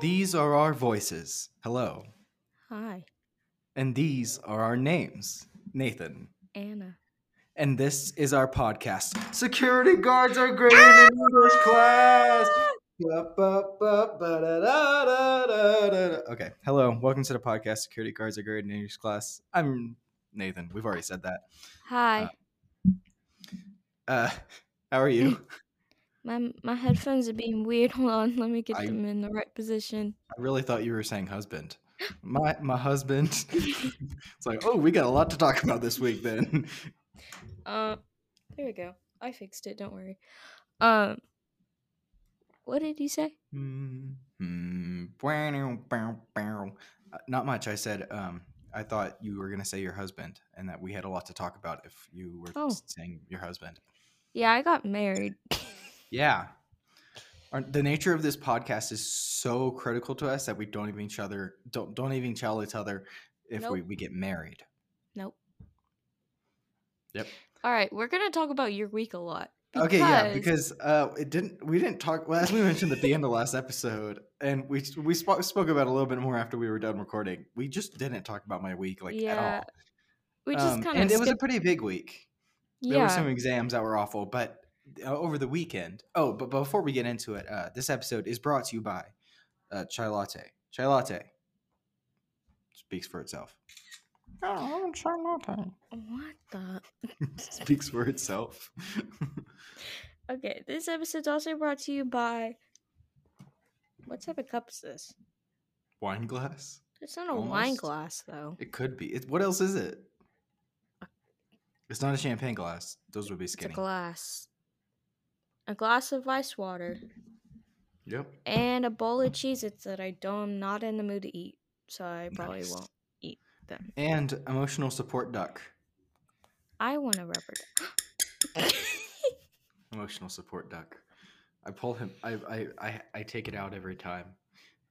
These are our voices. Hello. Hi, And these are our names. Nathan. Anna. And this is our podcast. Security guards are great in English class. Okay. Hello. Welcome to the podcast. Security guards are great in English class. I'm Nathan. We've already said that. Hi. Uh, how are you? my my headphones are being weird. Hold on, let me get I- them in the right position. I really thought you were saying husband. My my husband. it's like, oh, we got a lot to talk about this week then. Uh, there we go. I fixed it. Don't worry. Um, what did you say? Mm, mm. Uh, Not much. I said um, I thought you were gonna say your husband, and that we had a lot to talk about if you were Oh. saying your husband. Yeah, I got married. Yeah. Our- The nature of this podcast is so critical to us that we don't even each other don't don't even tell each other if we, Nope. we get married. nope. Yep. All right, we're gonna talk about your week a lot. Okay, yeah, because uh, it didn't. We didn't talk. Well, as we mentioned at the end of last episode, and we we spoke, spoke about it a little bit more after we were done recording. We just didn't talk about my week like yeah, at all. we just Um, kind of and it was a pretty big week. Yeah. There were some exams that were awful, but uh, over the weekend. Oh, but before we get into it, uh, this episode is brought to you by uh, Chai Latte. Chai Latte speaks for itself. Oh, Chai Latte What the? speaks for itself. Okay, this episode's also brought to you by. What type of cup is this? Wine glass. It's not a wine glass though. It could be. It, what else is it? It's not a champagne glass. Those would be It's a skinny. glass. A glass of ice water Yep. and a bowl of Cheez Its that I don't am not in the mood to eat. So I probably Nice. won't eat them. And emotional support duck. I want a rubber duck. Emotional support duck. I pull him. I, I I I take it out every time.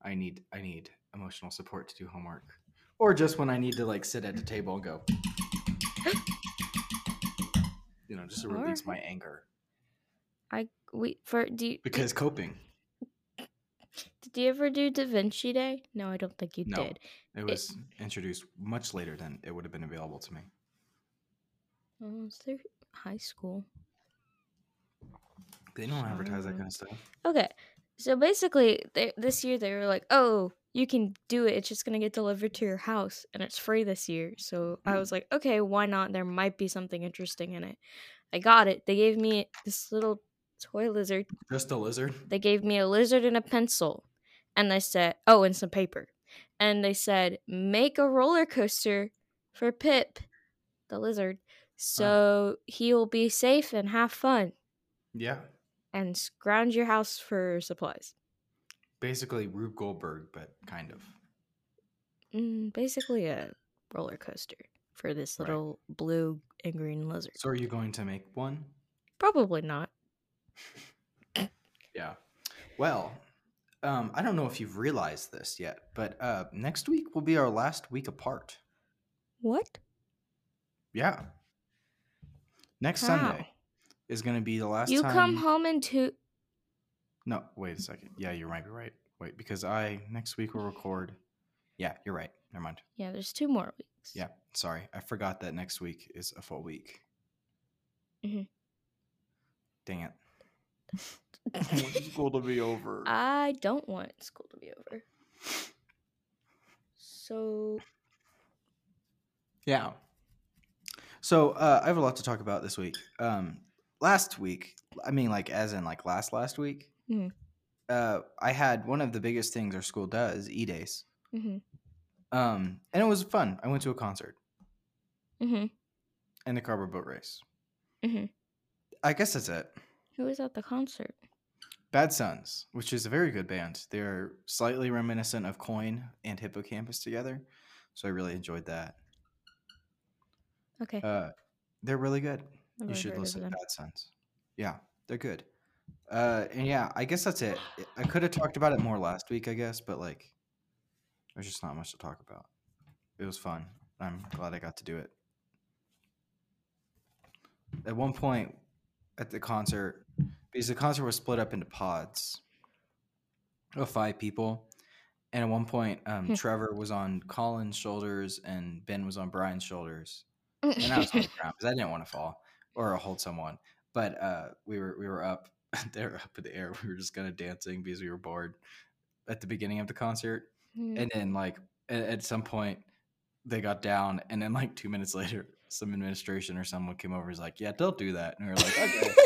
I need I need emotional support to do homework, or just when I need to like sit at the table and go. You know, just to release my anger I we for do you, because coping. did you ever do Da Vinci Day? No, I don't think you No. did. It was introduced much later than it would have been available to me. Oh, it's their high school. They don't advertise that kind of stuff. Okay, so basically, they, this year they were like, "Oh, you can do it. It's just gonna get delivered to your house, and it's free this year." So I Mm. was like, "Okay, why not? There might be something interesting in it." I got it. They gave me this little toy lizard. Just a lizard. They gave me a lizard and a pencil, and they said, "Oh, and some paper," and they said, "Make a roller coaster for Pip, the lizard, so he'll be safe and have fun." Yeah. And scrounge your house for supplies. Basically Rube Goldberg, but kind of. Mm, basically a roller coaster for this Right. little blue and green lizard. So are you going to make one? Probably not. Yeah. Well, um, I don't know if you've realized this yet, but uh, next week will be our last week apart. What? Yeah. Next Sunday is going to be the last You time. come home in two. No, wait a second. Yeah, you might be right. Wait, because I next week will record. Yeah, you're right. Never mind. Yeah, there's two more weeks. Yeah, sorry. I forgot that next week is a full week. Mhm. Dang it. I want school to be over. I don't want school to be over. So, Yeah. So uh, I have a lot to talk about this week. Um, last week, I mean, like as in like last last week, Mhm. uh, I had one of the biggest things our school does, e days. hmm Um, and it was fun. I went to a concert mm-hmm. and a cardboard boat race. hmm I guess that's it. Who was at the concert? Bad Suns, which is a very good band. They're slightly reminiscent of Coin and Hippo Campus together, so I really enjoyed that. Okay. Uh, they're really good. you should listen to. Bad Suns. Yeah, they're good. Uh, and yeah, I guess that's it. I could have talked about it more last week, I guess, but like, there's just not much to talk about. It was fun. I'm glad I got to do it. At one point at the concert, because the concert was split up into pods of five people. And at one point, um, Hmm. Trevor was on Colin's shoulders and Ben was on Brian's shoulders. And I was on the ground because I didn't want to fall or hold someone. But uh, we were we were up there up in the air. We were just kind of dancing because we were bored at the beginning of the concert. Mm. And then like at, at some point they got down and then like two minutes later some administration or someone came over and was like, Yeah, don't do that. And we were like, Okay.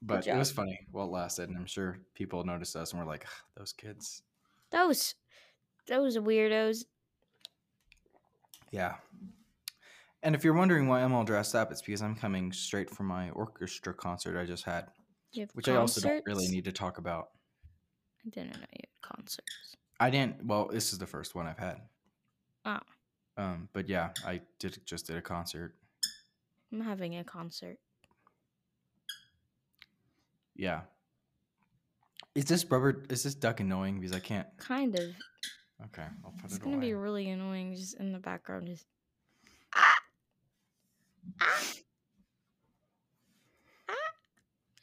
But it was funny while it lasted, and I'm sure people noticed us and were like, "Ah, "Those kids." those those weirdos. Yeah. And if you're wondering why I'm all dressed up, it's because I'm coming straight from my orchestra concert I just had, which I also don't really need to talk about. I didn't know you had concerts. I didn't. Well, this is the first one I've had. Oh. Um, but yeah, I did just did a concert. I'm having a concert. Yeah. Is this rubber? Is this duck annoying? Because I can't. Kind of. Okay, I'll put It's it It's gonna away. be really annoying just in the background. Just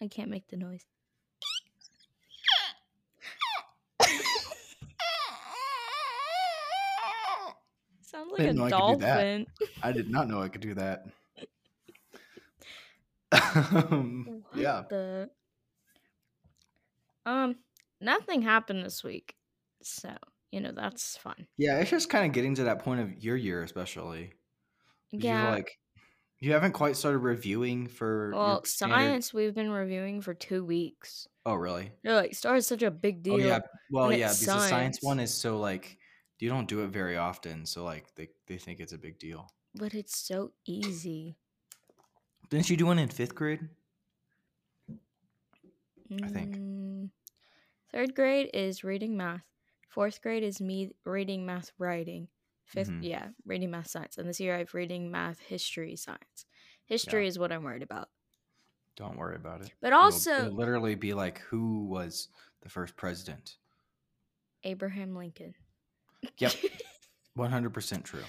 I can't make the noise. Sounds like a didn't know I could do that. I did not know I could do that. Um, yeah. The um, nothing happened this week, so you know that's fun. Yeah, it's just kind of getting to that point of your year, especially. Yeah. You're like, you haven't quite started reviewing for. well, standard- science we've been reviewing for two weeks. Oh, really? They're like, star is such a big deal. Oh, yeah. Well, yeah, because the science science. one is so like, you don't do it very often, so like they they think it's a big deal. But it's so easy. Didn't you do one in fifth grade? I think. Mm, Third grade is reading math. Fourth grade is me reading math writing. 5th Mhm. yeah, reading math science. And this year I've reading math history science. History is what I'm worried about. Don't worry about it. But It'll- also it'll literally be like, who was the first president? Abraham Lincoln. Yep. One hundred percent true.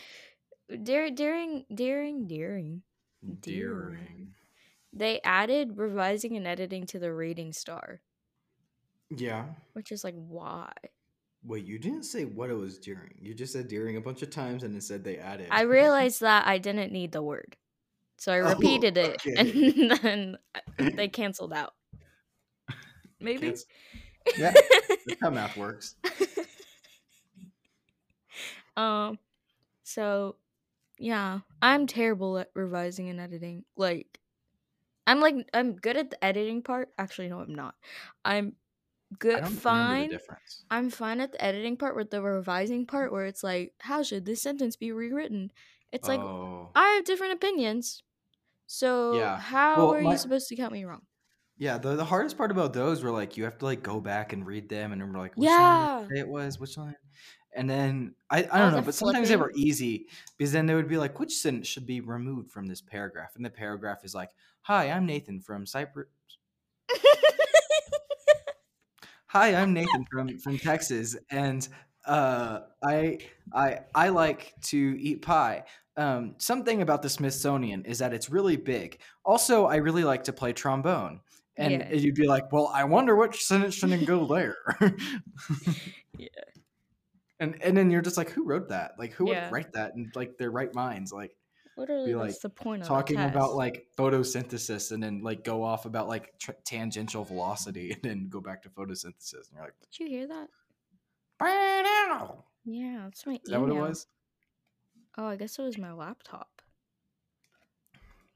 During during during during Deering. they added revising and editing to the reading star, Yeah. which is like why? Wait, you didn't say what it was during. You just said during a bunch of times and it said they added. I realized that I didn't need the word. So I Oh, repeated it and then they canceled out. Maybe. Can't- Yeah, that's how math works. Um so yeah, I'm terrible at revising and editing. Like I'm like I'm good at the editing part. Actually no, I'm not. I'm I good don't fine. the difference. I'm fine at the editing part with the revising part where it's like how should this sentence be rewritten? It's like oh, I have different opinions. So Yeah. how Well, are my- you supposed to count me wrong? yeah. The, the hardest part about those were like you have to like go back and read them and remember like which Yeah. say it was which line, and then I I don't the know, but sometimes they were easy because then they would be like which sentence should be removed from this paragraph, and the paragraph is like, "Hi, I'm Nathan from Cyprus." Hi, I'm Nathan from from Texas, and uh, I I I like to eat pie. Um, something about the Smithsonian is that it's really big. Also, I really like to play trombone. And Yeah. you'd be like, "Well, I wonder which sentence shouldn't go there." Yeah. And and then you're just like, "Who wrote that? Like, who Yeah. would write that in like their right minds? Like Literally, be, like, the point of talking about like photosynthesis and then like go off about like tr- tangential velocity and then go back to photosynthesis and you're like, Did you hear that? "Bow." Yeah, that's my Is that what it was? Oh, I guess it was my laptop.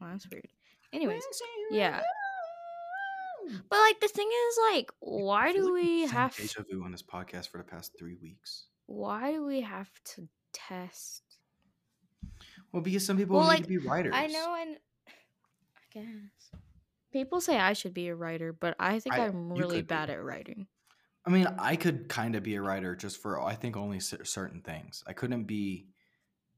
Well, that's weird. Anyways, yeah. But like the thing is, like, why do we have? deja vu on this podcast for the past three weeks? Why do we have to test? Well, because some people Well, need like, to be writers. I know, and I guess people say I should be a writer, but I think I- am really could be. bad at writing. I mean, I could kind of be a writer just for I think only certain things. I couldn't be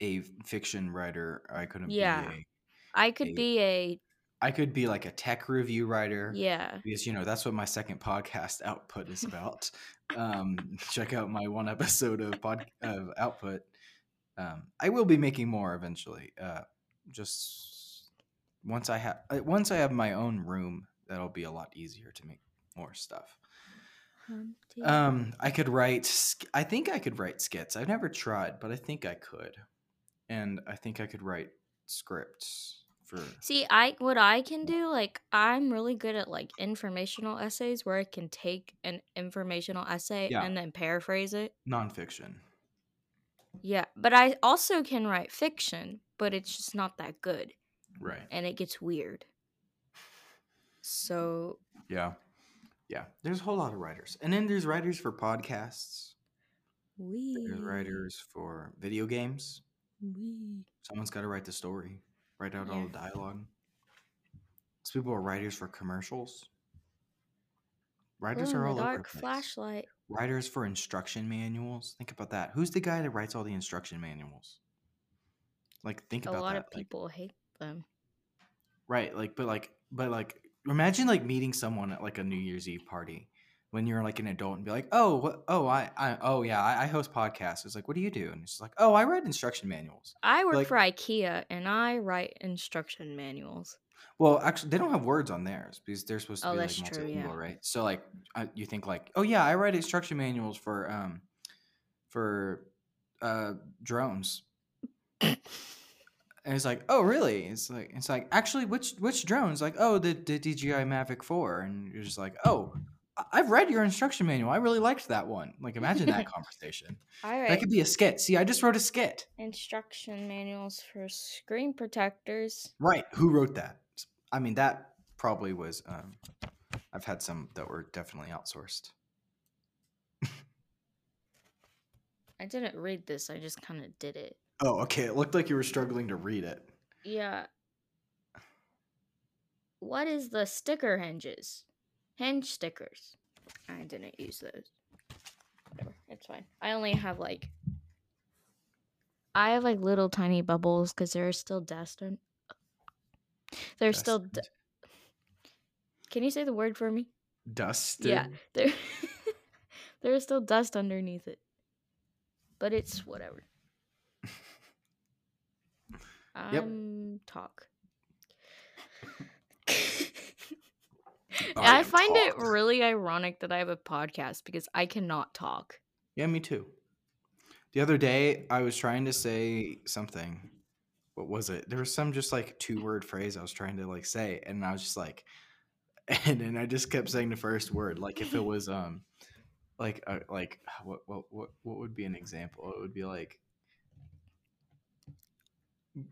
a fiction writer. I couldn't Yeah. be a. I could a- be a I could be like a tech review writer. yeah. Because you know that's what my second podcast output is about. um, check out my one episode of pod of output. Um, I will be making more eventually. Uh, just once I have once I have my own room, that'll be a lot easier to make more stuff. Humpty. Um, I could write. I think I could write skits. I've never tried, but I think I could, and I think I could write scripts for. See, I what I can do, like I'm really good at like informational essays where I can take an informational essay Yeah. and then paraphrase it. nonfiction. Yeah, but I also can write fiction, but it's just not that good Right. and it gets weird. Mm, so, Yeah. Yeah. There's a whole lot of writers, and then there's writers for podcasts. we There's writers for video games. we Someone's got to write the story, write out all the dialogue. Some people are writers for commercials. Writers in are all the over dark flashlight. Writers for instruction manuals. Think about that. Who's the guy that writes all the instruction manuals? Like, think A about that. A lot of like- people hate them. right? Like, but like, but like, imagine like meeting someone at like a New Year's Eve party when you're like an adult and be like, oh, what? Oh, I, I, oh yeah, I, I host podcasts. It's like, what do you do? And it's like, oh, I write instruction manuals. I work like- for IKEA and I write instruction manuals. Well, actually, they don't have words on theirs because they're supposed to Oh, be like true, multilingual, yeah. right? So like, uh, you think like, oh yeah, I write instruction manuals for um for uh drones. And it's like, oh really? It's like it's like actually which which drones? Like, oh the, the DJI Mavic 4. And you're just like, oh, I've read your instruction manual. I really liked that one. Like imagine that conversation. I That could be a skit. See, I just wrote a skit. instruction manuals for screen protectors. Right. Who wrote that? I mean, that probably was. Um, I've had some that were definitely outsourced. I didn't read this, I just kind of did it. Oh, okay. It looked like you were struggling to read it. Yeah. What is the sticker hinges? Hinge stickers. I didn't use those. Whatever, it's fine. I only have like. I have like little tiny bubbles because there are still dust on. There's still. D- Can you say the word for me? Dusted. Yeah. There. there is still dust underneath it, but it's whatever. Yep. Um, talk. I I find it really ironic that I have a podcast because I cannot talk. Yeah, me too. The other day, I was trying to say something. What was it? There was some just like two word phrase I was trying to like say, and I was just like, and then I just kept saying the first word. Like if it was um, like uh, like what what what what would be an example? It would be like,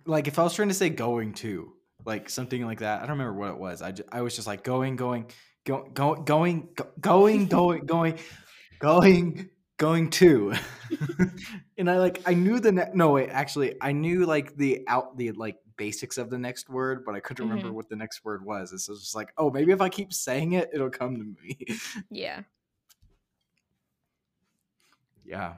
like if I was trying to say going to like something like that. I don't remember what it was. I, ju- I was just like going going go, go, going go, going going going going going to and i like i knew the ne- no wait actually i knew like the out the like basics of the next word but i couldn't remember mm-hmm. what the next word was and so it's just like oh maybe if i keep saying it it'll come to me Yeah. yeah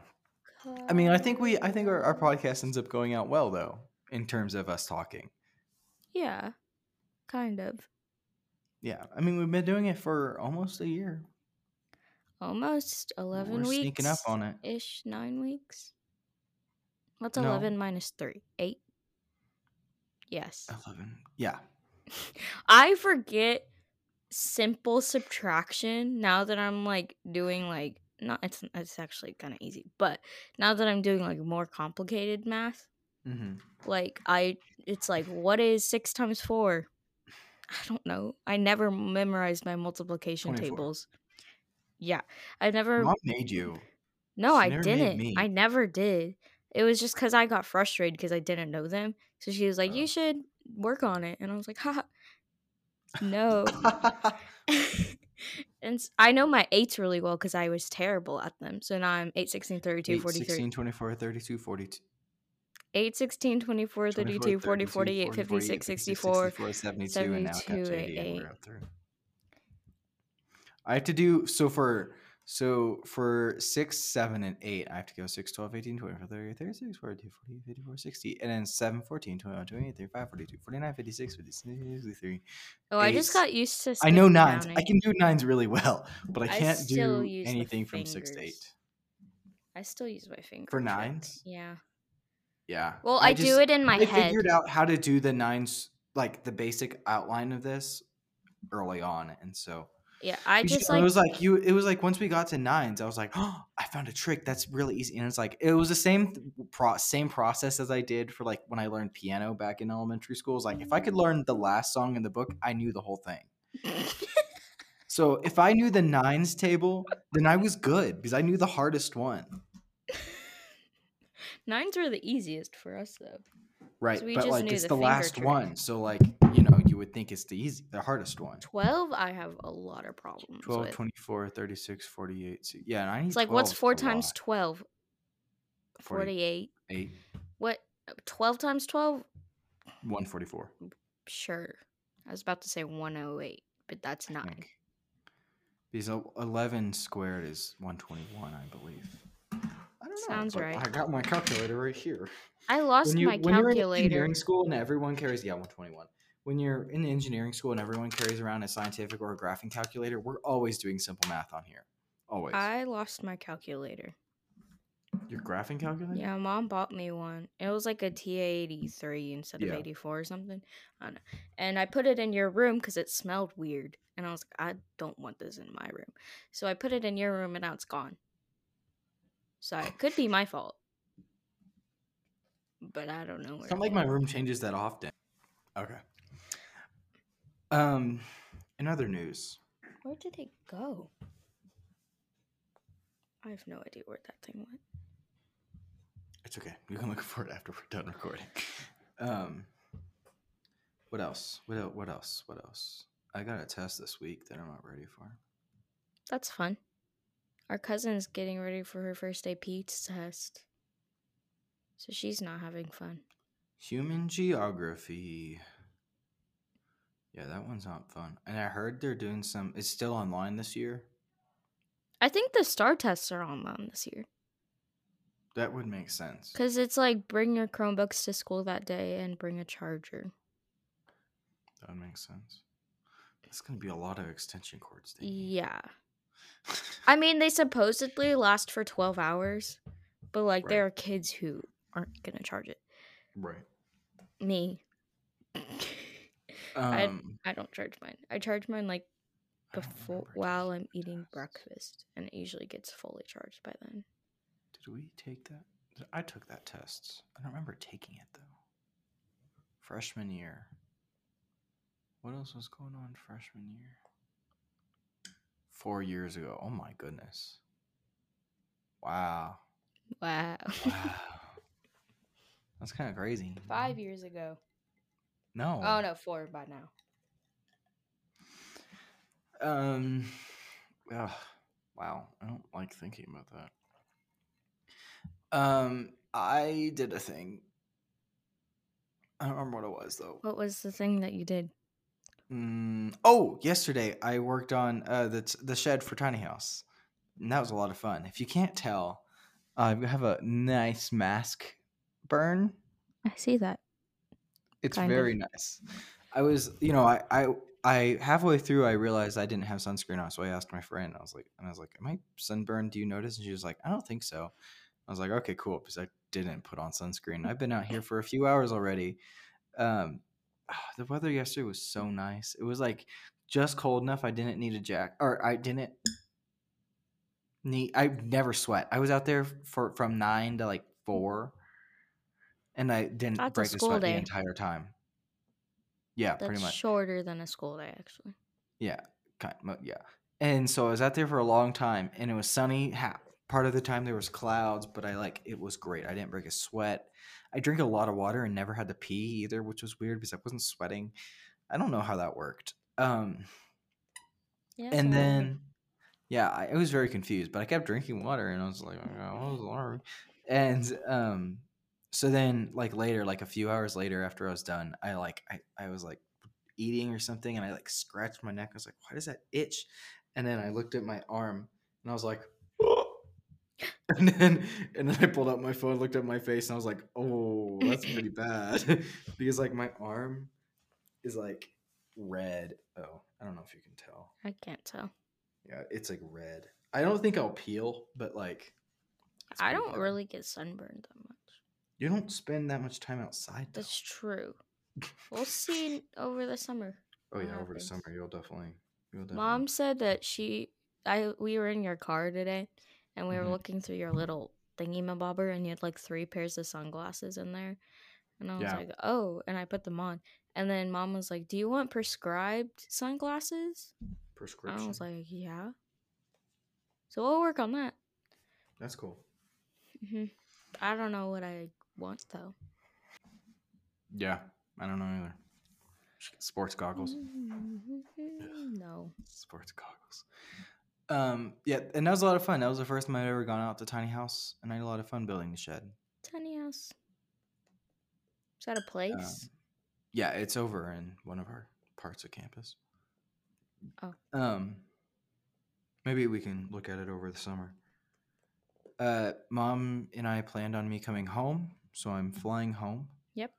i mean i think we i think our, our podcast ends up going out well though in terms of us talking Yeah. Kind of. yeah i mean we've been doing it for almost a year Almost 11 we're weeks. sneaking up on it Ish, nine weeks. What's No. 11 minus 3? 8? Yes. 11 yeah I forget simple subtraction now that I'm like doing like not it's it's actually kind of easy, but now that I'm doing like more complicated math, hmm like I it's like what is 6 times 4? I don't know. I never memorized my multiplication 24. tables. Yeah. I never mom made you No, she I didn't. I never did. It was just because I got frustrated because I didn't know them. So she was like, Oh. "You should work on it," and I was like, "Ha, no." and I know my eights really well because I was terrible at them. So now I'm 8, 16, 32, 8, 43. 16, 24, 32, 42. 8, 16, 24, 32, 40, 48, 56, 64. 72, and now I got to 80 and eight. we're up through. I have to do so for so for 6, 7, and 8, I have to go 6, 12, 18, 24, 38, 36, 42, 48, 54, 60, and then 7, 14, 21, 28, 35, 42, 49, 56, 56, 63. Oh, I just got used to I know nines. I can do nines really well, but I I can't still do anything from 6 to 8. I still use my finger. For nines? Yeah. Yeah. Well, I, do just- it in my I head. I figured out how to do the nines like the basic outline of this early on, and so Yeah, I just know, it was like you. It was like once we got to nines, I was like, oh, I found a trick that's really easy, and it's like it was the same pro- same process as I did for like when I learned piano back in elementary school. It's like if I could mm. learn the last song in the book, I knew the whole thing. So if I knew the nines table, then I was good because I knew the hardest one. Nines are the easiest for us though. Right, we but just like it's the the, last trick. one, so like you know you would think it's the easy, the hardest one. 12 I have a lot of problems 12, with. 24, 36, 48. So yeah, and I need It's like what's 4 times lot. 12? 48. 48, What 12 times 12? 144. Sure. I was about to say 108, but that's not. 9. Because 11 squared is 121, I believe. I don't know. Sounds right. I got my calculator right here. I lost you, my when you're in engineering school and everyone carries, yeah, 121. When you're in engineering school and everyone carries around a scientific or a graphing calculator, we're always doing simple math on here. Always. I lost my calculator. Your graphing calculator? Yeah, mom bought me one. It was like a TI-83 instead Yeah. of 84 or something. I don't know. And I put it in your room because it smelled weird. And I was like, I don't want this in my room. So I put it in your room and now it's gone. So it could be my fault. But I don't know where. It's not like my room changes that often. Okay. Um, in other news, Where did it go? I have no idea where that thing went. It's okay. You can look for it after we're done recording. Um, what else? What else? What else? What else? I got a test this week that I'm not ready for. That's fun. Our cousin's getting ready for her first AP test. So she's not having fun. Human geography. Yeah, that one's not fun. And I heard they're doing some. It's still online this year. I think the star tests are online this year. That would make sense. Because it's like bring your Chromebooks to school that day and bring a charger. That would make sense. It's gonna be a lot of extension cords. Yeah. I mean, they supposedly last for 12 hours, but like there are kids who aren't going to charge it. right. Me. Um. I don't charge mine. I charge mine like before while I'm eating breakfast, and it usually gets fully charged by then. Did we take that? I took that test. I don't remember taking it though. Freshman year. What else was going on freshman year? Four years ago. Oh my goodness. Wow. Wow. Wow. That's kind of crazy. Five years ago. No. Oh no, four by now. Um. ugh, wow. I don't like thinking about that. Um. I did a thing. I don't remember what it was though. What was the thing that you did? Mm, oh, yesterday I worked on uh, the the shed for tiny house, and that was a lot of fun. If you can't tell, I have a nice mask burn. I see that. It's Kind of. very nice. I was, you know, I, I, I halfway through I realized I didn't have sunscreen on, so I asked my friend. I was like, and I was like, "Am I sunburned? Do you notice?" And she was like, "I don't think so." I was like, "Okay, cool," because I didn't put on sunscreen. I've been out here for a few hours already. Um, the weather yesterday was so nice. It was like just cold enough. I didn't need a jacket, or I didn't need. I never sweat. I was out there for from nine to like four, and I didn't That's break a school sweat the entire time. Yeah, That's pretty much. shorter than a school day, actually. Yeah, kind of, yeah. And so I was out there for a long time, and it was sunny. Ha- part of the time there was clouds, but I like it was great. I didn't break a sweat. I drink a lot of water and never had to pee either, which was weird because I wasn't sweating. I don't know how that worked. Um, Yeah. and then yeah I, I was very confused but i kept drinking water and i was like "Oh, what was the water?" and um so then like later like a few hours later after i was done i like i, I was like eating or something and i like scratched my neck i was like why does that itch and then i looked at my arm and i was like and then and then i pulled out my phone looked at my face and i was like oh that's pretty bad because like my arm is like red oh i don't know if you can tell I can't tell. yeah, it's like red. I don't think I'll peel, but like I don't bad. really get sunburned that much. You don't spend that much time outside. Though. That's true. We'll see over the summer. Oh yeah, over the summer you'll definitely. You'll definitely. Mom said that she, I, we were in your car today, and we were Mhm. looking through your little thingy mabobber, and you had like three pairs of sunglasses in there, and I was Yeah. like, oh, and I put them on, and then Mom was like, do you want prescribed sunglasses? prescription. I was like, yeah. So we'll work on that. That's cool. hmm I don't know what I want though. Yeah, I don't know either. Sports goggles. No. Sports goggles. Um, yeah, and that was a lot of fun. That was the first time I'd ever gone out to tiny house, and I had a lot of fun building the shed. Tiny house. Is that a place? Yeah, it's over in one of our parts of campus. Oh. Um, maybe we can look at it over the summer. Uh, mom and I planned on me coming home, so I'm flying home. Yep.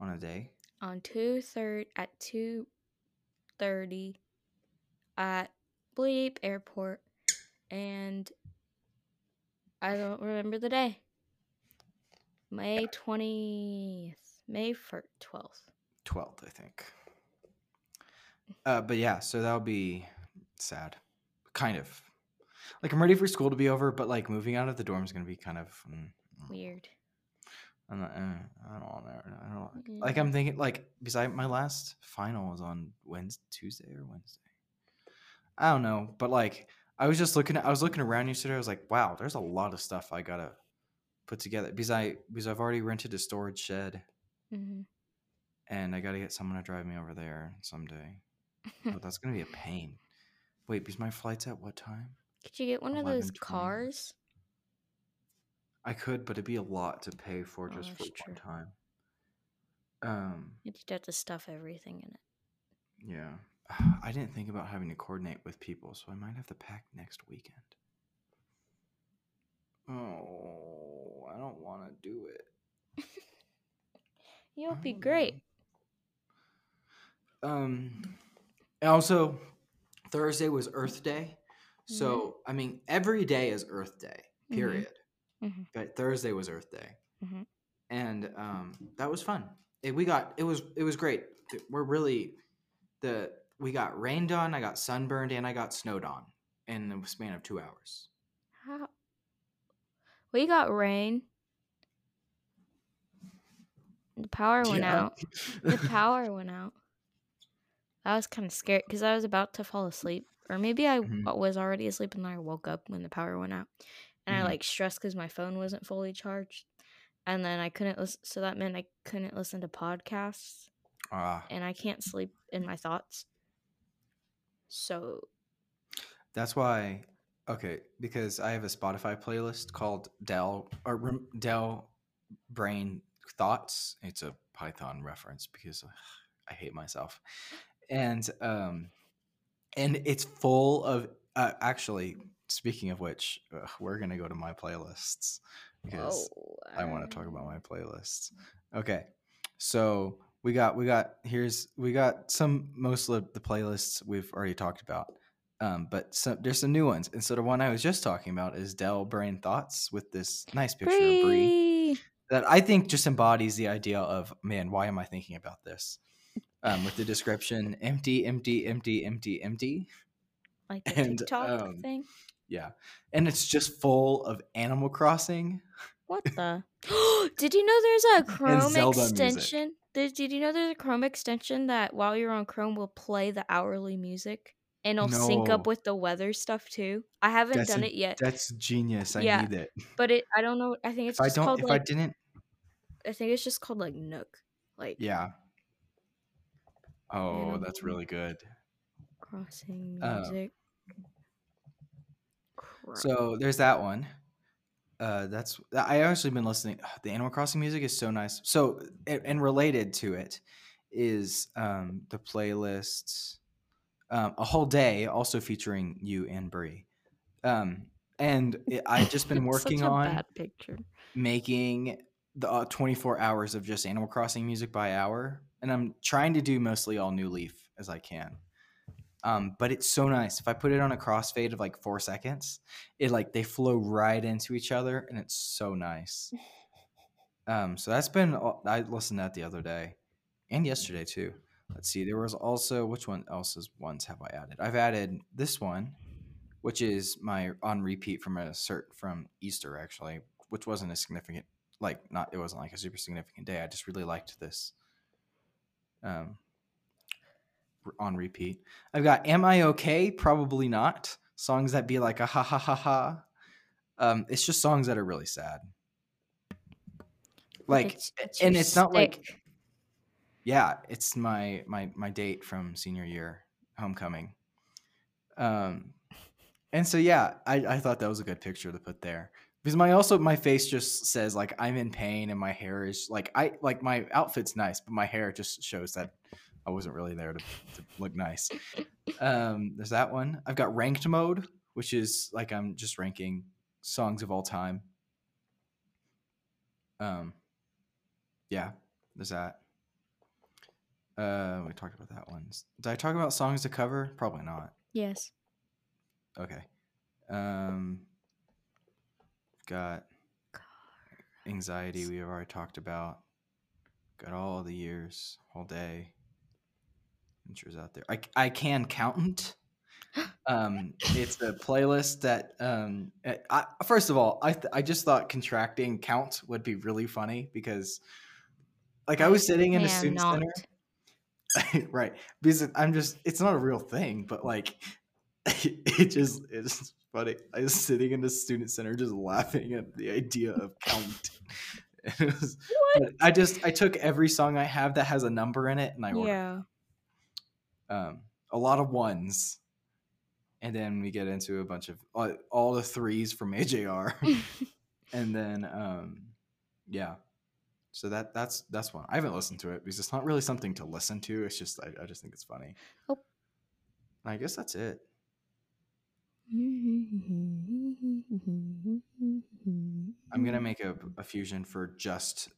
On a day. On two third at two thirty at Bleep Airport, and I don't remember the day. May twentieth, May twelfth. 12th, I think. Uh, but yeah, so that'll be sad. Kind of. Like, I'm ready for school to be over, but like moving out of the dorm is going to be kind of. mm, mm, Weird. I'm not, eh, I don't want to. I don't like, like, I'm thinking, like, because I, my last final was on Wednesday, Tuesday or Wednesday. I don't know, but like, I was just looking I was looking around yesterday. I was like, wow, there's a lot of stuff I got to put together because I, because I've already rented a storage shed hmm and I got to get someone to drive me over there someday. But that's gonna be a pain. Wait, because my flight's at what time? Could you get one of those 11:20. cars? I could, but it'd be a lot to pay for Oh, just for that's one time. Um, You'd have to stuff everything in it. yeah. I didn't think about having to coordinate with people, so I might have to pack next weekend. Oh, I don't want to do it. You'll be great. Um, also, Thursday was Earth Day. So, I mean, every day is Earth Day, Mhm. period. Mhm. But Thursday was Earth Day. Mhm. And um, that was fun. It, we got, it was, it was great. We're really, the, we got rained on, I got sunburned, and I got snowed on in the span of two hours. How? We got rain. The power went Yeah. out. The power went out. I was kind of scared because I was about to fall asleep, or maybe I Mhm. was already asleep and then I woke up when the power went out, and Mhm. I like stressed because my phone wasn't fully charged, and then I couldn't listen. So that meant I couldn't listen to podcasts, Ah, and I can't sleep in my thoughts. So That's why. Okay, because I have a Spotify playlist called Dell or Rem- Dell Brain Thoughts. It's a Python reference because I hate myself, and um, and it's full of uh, actually. Speaking of which, we're gonna go to my playlists because whoa, I want to talk about my playlists. Okay, so we got we got here's we got some most of the playlists we've already talked about, um, but some, there's some new ones. And so the one I was just talking about is Dell Brain Thoughts with this nice picture of Bree Bree. that I think just embodies the idea of man, why am I thinking about this? Um, with the description empty, empty, empty, empty, empty. like the And, TikTok um, thing. Yeah, and it's just full of Animal Crossing. What the? did you know there's a Chrome extension? Did, did you know there's a Chrome extension that while you're on Chrome will play the hourly music and it'll sync up with the weather stuff too? I haven't That's done a- it yet, That's genius. I Yeah. need it. but it I don't know. I think it's If I just don't, called if I like didn't, I think it's just called like Nook, like yeah. Oh, that's really good. crossing Uh, music. Cro- So there's that one. Uh, that's I actually been listening. The Animal Crossing music is so nice. So and, and related to it is um, the playlists, um, a whole day also featuring you and Brie. Um, and it, I've just been working on making the uh, 24 hours of just Animal Crossing music by hour, and I'm trying to do mostly all New Leaf as I can. Um, but it's so nice. If I put it on a crossfade of like four seconds, it like they flow right into each other, and it's so nice. Um, so that's been I listened to that the other day, and yesterday too. Let's see. There was also which one else's ones have I added? I've added this one, which is my on repeat from a cert from Easter actually, which wasn't a significant like not it wasn't like a super significant day. I just really liked this. Um, on repeat. I've got Am I Okay? Probably not. Songs that be like a ha ha ha ha. Um, it's just songs that are really sad. Like It's- it's and it's not like yeah, it's my my my date from senior year, homecoming. Um and so yeah, I, I thought that was a good picture to put there. Because my also my face just says like I'm in pain and my hair is like I like my outfit's nice, but my hair just shows that I wasn't really there to, to look nice. Um there's that one. I've got ranked mode, which is like I'm just ranking songs of all time. Um yeah, there's that. Uh, we talked about that one. Did I talk about songs to cover? Probably not. Yes. Okay. Um, got anxiety. We have already talked about. Got all the years, all day. Out there. I I can count. Um, it's a playlist that um. I, first of all, I th- I just thought contracting count would be really funny because, like, I was sitting in a student not. center right because i'm just it's not a real thing but like it just it's funny i was sitting in the student center just laughing at the idea of count was- i just i took every song i have that has a number in it and i ordered Yeah. Um, a lot of ones. And then we get into a bunch of all, all the threes from ajr and then um yeah. So that that's that's one. I haven't listened to it because it's not really something to listen to. It's just i, I just think it's funny. Oh. i guess that's it. I'm gonna make a, a fusion for just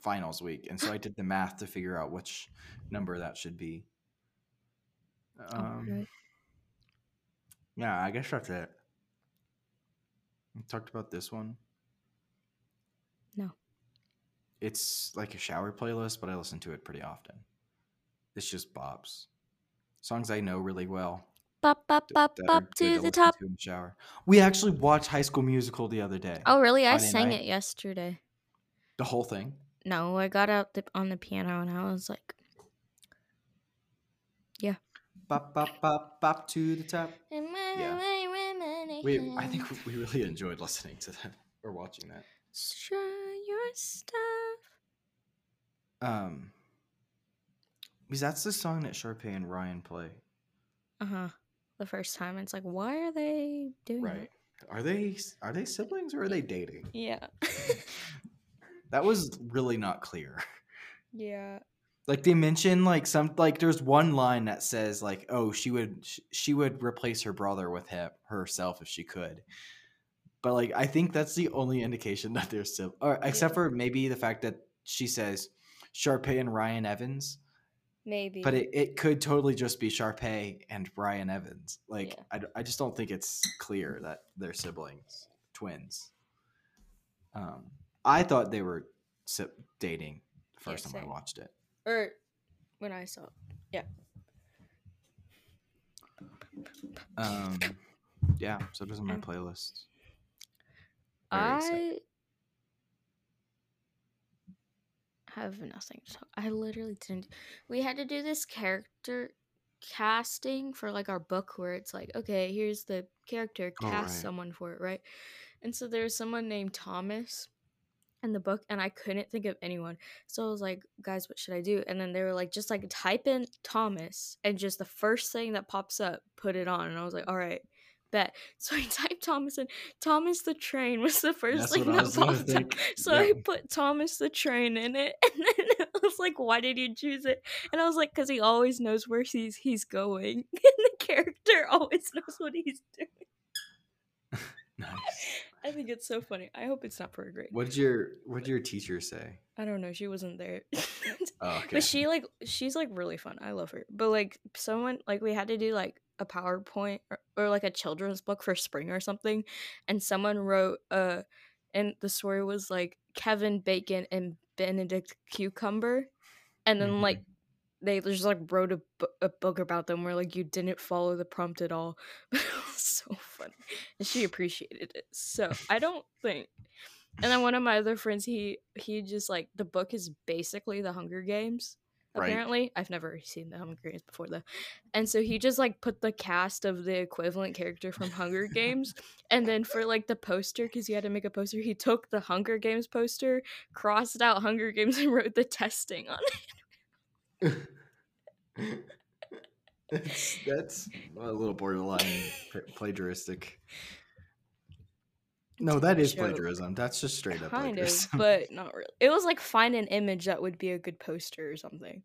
finals week. And so i did the math to figure out which number that should be um, Alright. yeah i guess that's it we talked about this one No. it's like a shower playlist but i listen to it pretty often it's just bops songs i know really well Bop bop bop bop to the top. to shower we actually watched high school musical the other day Oh, really? I Friday sang night. it yesterday. the whole thing No, I got out the, on the piano and I was like, bop bop bop bop to the top yeah. we i think we really enjoyed listening to that or watching that Try your stuff. um because that's the song that Sharpay and Ryan play. Uh huh. The first time, it's like, why are they doing Right. Are they are they siblings or are they dating? Yeah. That was really not clear. yeah. Like they mention like some like there's one line that says like oh she would she would replace her brother with him herself if she could. But like I think that's the only indication that they're siblings. Or except for maybe the fact that she says Sharpay and Ryan Evans. Maybe. but it, it could totally just be Sharpay and Ryan Evans. Like Yeah. I, I just don't think it's clear that they're siblings, twins. Um, I thought they were dating the first Yeah, time I watched it. Or when I saw. it. Um, yeah, so are my playlist. Very excited. I have nothing to talk. I literally didn't. We had to do this character casting for like our book where it's like, okay, here's the character, Oh, cast right. someone for it, right? And so there's someone named Thomas in the book, and I couldn't think of anyone. So I was like, guys, what should I do? And then they were like, just like type in Thomas, and just the first thing that pops up, put it on. And I was like, all right. Bet. So I typed Thomas and Thomas the train was the first That's thing that popped up. So Yeah. I put Thomas the train in it, and then I was like, "Why did you choose it?" And I was like, "Cause he always knows where he's he's going, and the character always knows what he's doing." Nice. I think it's so funny. I hope it's not for a grade. What'd your What'd your teacher say? I don't know. She wasn't there, Oh, okay. but she like she's like really fun. I love her. But like someone like we had to do like a PowerPoint or, or like a children's book for spring or something, and someone wrote uh, and the story was like Kevin Bacon and Benedict Cucumber, and then Mhm. like they just like wrote a, bu- a book about them where like you didn't follow the prompt at all. But it was so funny, and she appreciated it. So I don't think. And then one of my other friends, he he just like the book is basically the Hunger Games. Right. Apparently, I've never seen the Hunger Games before though, and so he just like put the cast of the equivalent character from Hunger Games, and then for like the poster, because he had to make a poster, he took the Hunger Games poster, crossed out Hunger Games, and wrote the testing on it. that's, that's a little borderline plagiaristic. No, that is plagiarism. That's just straight up kind of, but not really. It was like find an image that would be a good poster or something.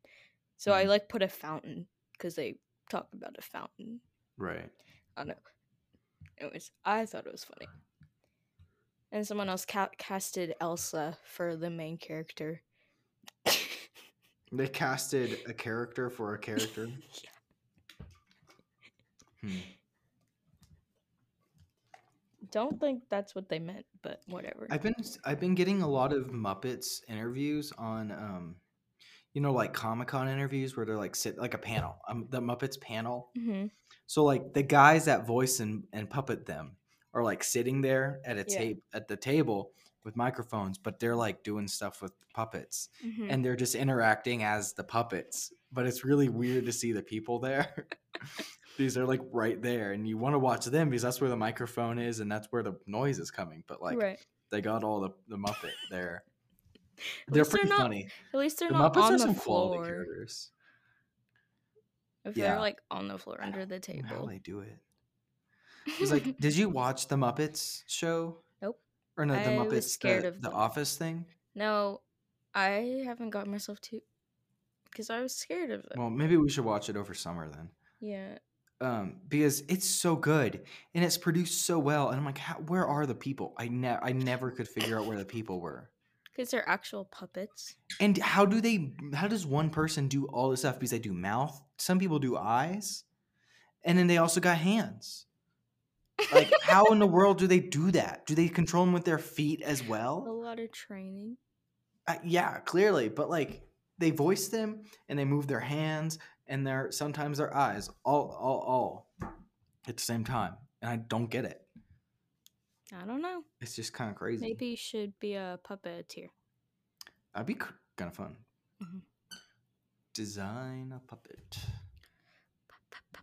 So I Mhm. like put a fountain because they talk about a fountain. right. I don't know. Anyways, I thought it was funny. And someone else ca- casted Elsa for the main character. They casted a character for a character. Hmm. Don't think that's what they meant, but whatever. I've been I've been getting a lot of Muppets interviews on um you know like Comic Con interviews where they're like sit like a panel um the Muppets panel hmm so like the guys that voice and, and puppet them are like sitting there at a Yeah. tape at the table with microphones but they're like doing stuff with puppets hmm and they're just interacting as the puppets but it's really weird to see the people there these are like right there and you want to watch them because that's where the microphone is and that's where the noise is coming but like right. they got all the, the Muppet there. They're least they're pretty not funny. At least they're The not Muppets on are the some quality characters. If Yeah. they're like on the floor under the table, How they do it? Was like, did you watch the Muppets show? Or no, the I was Muppets, scared the, of the them. Office thing. No, I haven't got myself to because I was scared of it. Well, maybe we should watch it over summer then, yeah, um, because it's so good and it's produced so well. And I'm like, how, where are the people? I ne- I never could figure out where the people were. because they're actual puppets. And how do they? How does one person do all this stuff? Because they do mouth. Some people do eyes, and then they also got hands. Like, how in the world do they do that? Do they control them with their feet as well? A lot of training. Uh, yeah, clearly. But like, they voice them and they move their hands and their sometimes their eyes all all all at the same time, and I don't get it. I don't know. It's just kind of crazy. Maybe you should be a puppeteer. That'd be kind of fun. Mhm. Design a puppet.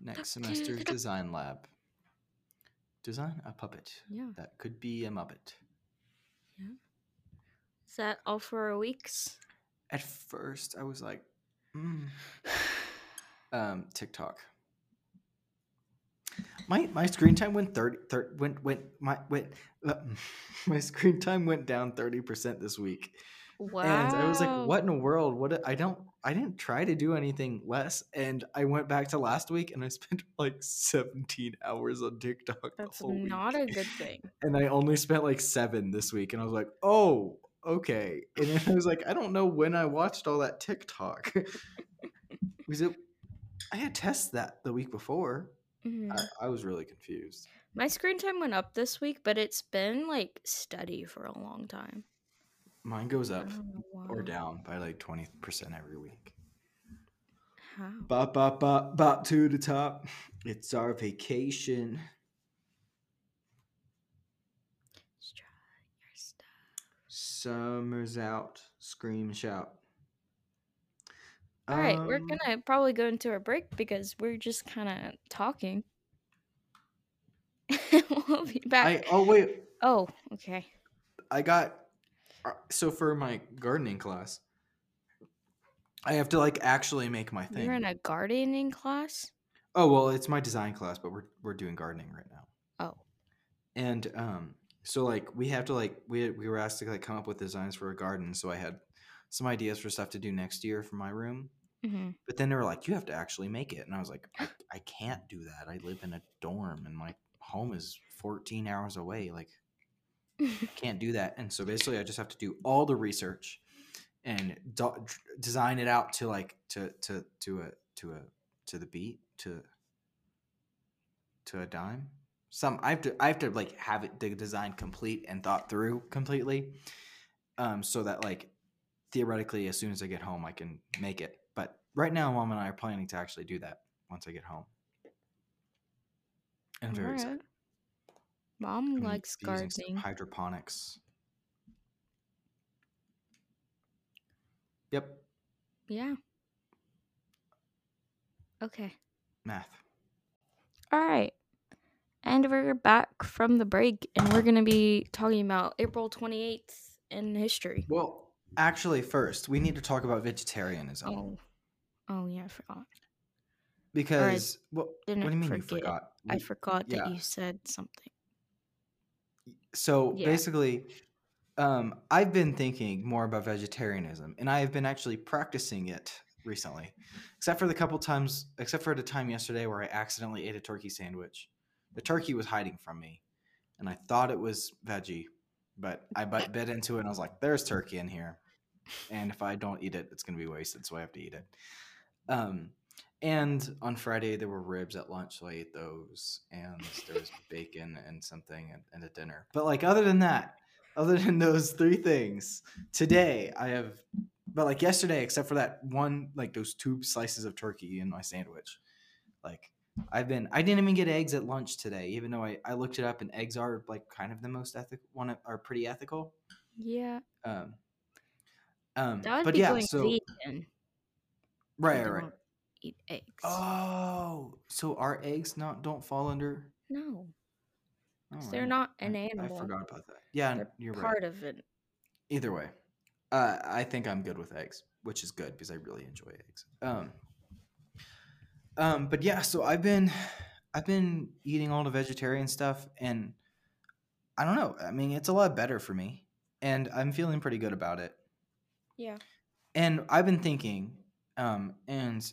Next semester's design lab. Design a puppet. Yeah. That could be a Muppet. Yeah. Is that all for our weeks? At first, I was like, mm. um, TikTok. My my screen time went 30, 30 went went my went uh, my screen time went down thirty percent this week, Wow. and I was like, "What in the world? What? I don't I didn't try to do anything less." And I went back to last week, and I spent like seventeen hours on TikTok. the That's whole week. not a good thing. and I only spent like seven this week, and I was like, "Oh, okay." And then I was like, "I don't know when I watched all that TikTok." was it? I had tests that the week before. Mhm. I, I was really confused. My screen time went up this week, but it's been like steady for a long time. Mine goes up or down by like twenty percent every week. How? Bop bop bop bop to the top. It's our vacation. Your stuff. Summer's out. Scream shout. All right, we're Um, gonna probably go into a break because we're just kind of talking. we'll be back. I oh wait. Oh, okay. I got so for my gardening class, I have to like actually make my thing. You're in a gardening class. oh well, it's my design class, but we're we're doing gardening right now. Oh, And um, so like we have to like we we were asked to like come up with designs for a garden. So I had some ideas for stuff to do next year for my room. hmm But then they were like, you have to actually make it, and I was like, I, I can't do that. I live in a dorm, and my home is 14 hours away. Like can't do that. And so basically, I just have to do all the research and do- design it out to like to to to a to a to the beat to to a dime. Some I have to I have to like have it the design complete and thought through completely, um, so that like theoretically, as soon as I get home, I can make it. But right now, mom and I are planning to actually do that once I get home. And I'm very Alright. excited. Mom likes gardening. hydroponics. Yep, Yeah. Okay. math. All right. And we're back from the break, and we're going to be talking about April 28th in history. Well, actually, first we need to talk about vegetarianism Oh. Oh, yeah, I forgot. because what, what do you mean forget. you forgot? I We- forgot that yeah. you said something. So Yeah. basically, um, I've been thinking more about vegetarianism, and I have been actually practicing it recently, except for the couple times, except for the time yesterday where I accidentally ate a turkey sandwich. The turkey was hiding from me, and I thought it was veggie, but I but bit into it and I was like, "There's turkey in here," and if I don't eat it, it's gonna be wasted, so I have to eat it. Um, and on Friday there were ribs at lunch, so I ate those, and there was bacon and something and, and a dinner. But like other than that, other than those three things, today I have, but like yesterday, except for that one, like those two slices of turkey in my sandwich, like I've been, I didn't even get eggs at lunch today, even though I, I looked it up and eggs are like kind of the most ethical one, are pretty ethical. Yeah. Um, um, That would but be yeah, going so vegan. right, right, right. Eat eggs. Oh, so our eggs not don't fall under? no. Oh, They're not I- an I forgot about that. Yeah, They're you're right. part of it. Either way, uh, I think I'm good with eggs, which is good because I really enjoy eggs. Um, um, but yeah, so I've been, I've been eating all the vegetarian stuff, and I don't know. I mean, it's a lot better for me, and I'm feeling pretty good about it. Yeah. And I've been thinking, um, and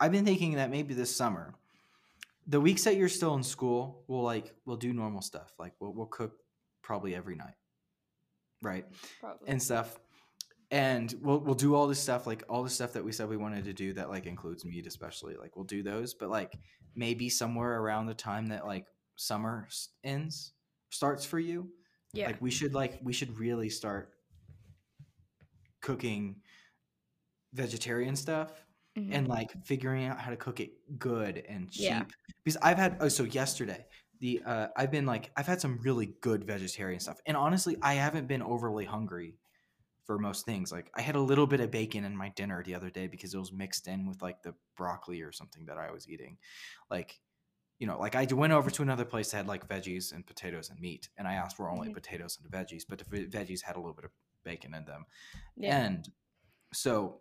I've been thinking that maybe this summer, the weeks that you're still in school, we'll like we'll do normal stuff. Like we'll we'll cook probably every night, right? Probably. And stuff. And we'll we'll do all this stuff, like all the stuff that we said we wanted to do that like includes meat, especially. Like we'll do those, but like maybe somewhere around the time that like summer ends starts for you, yeah. like we should like we should really start cooking vegetarian stuff Mhm. and like figuring out how to cook it good and cheap Yeah. because i've had oh so yesterday the uh i've been like i've had some really good vegetarian stuff and honestly i haven't been overly hungry for most things like i had a little bit of bacon in my dinner the other day because it was mixed in with like the broccoli or something that i was eating like you know like i went over to another place that had like veggies and potatoes and meat and i asked for only Mhm. potatoes and veggies but the veggies had a little bit of bacon in them yeah. and so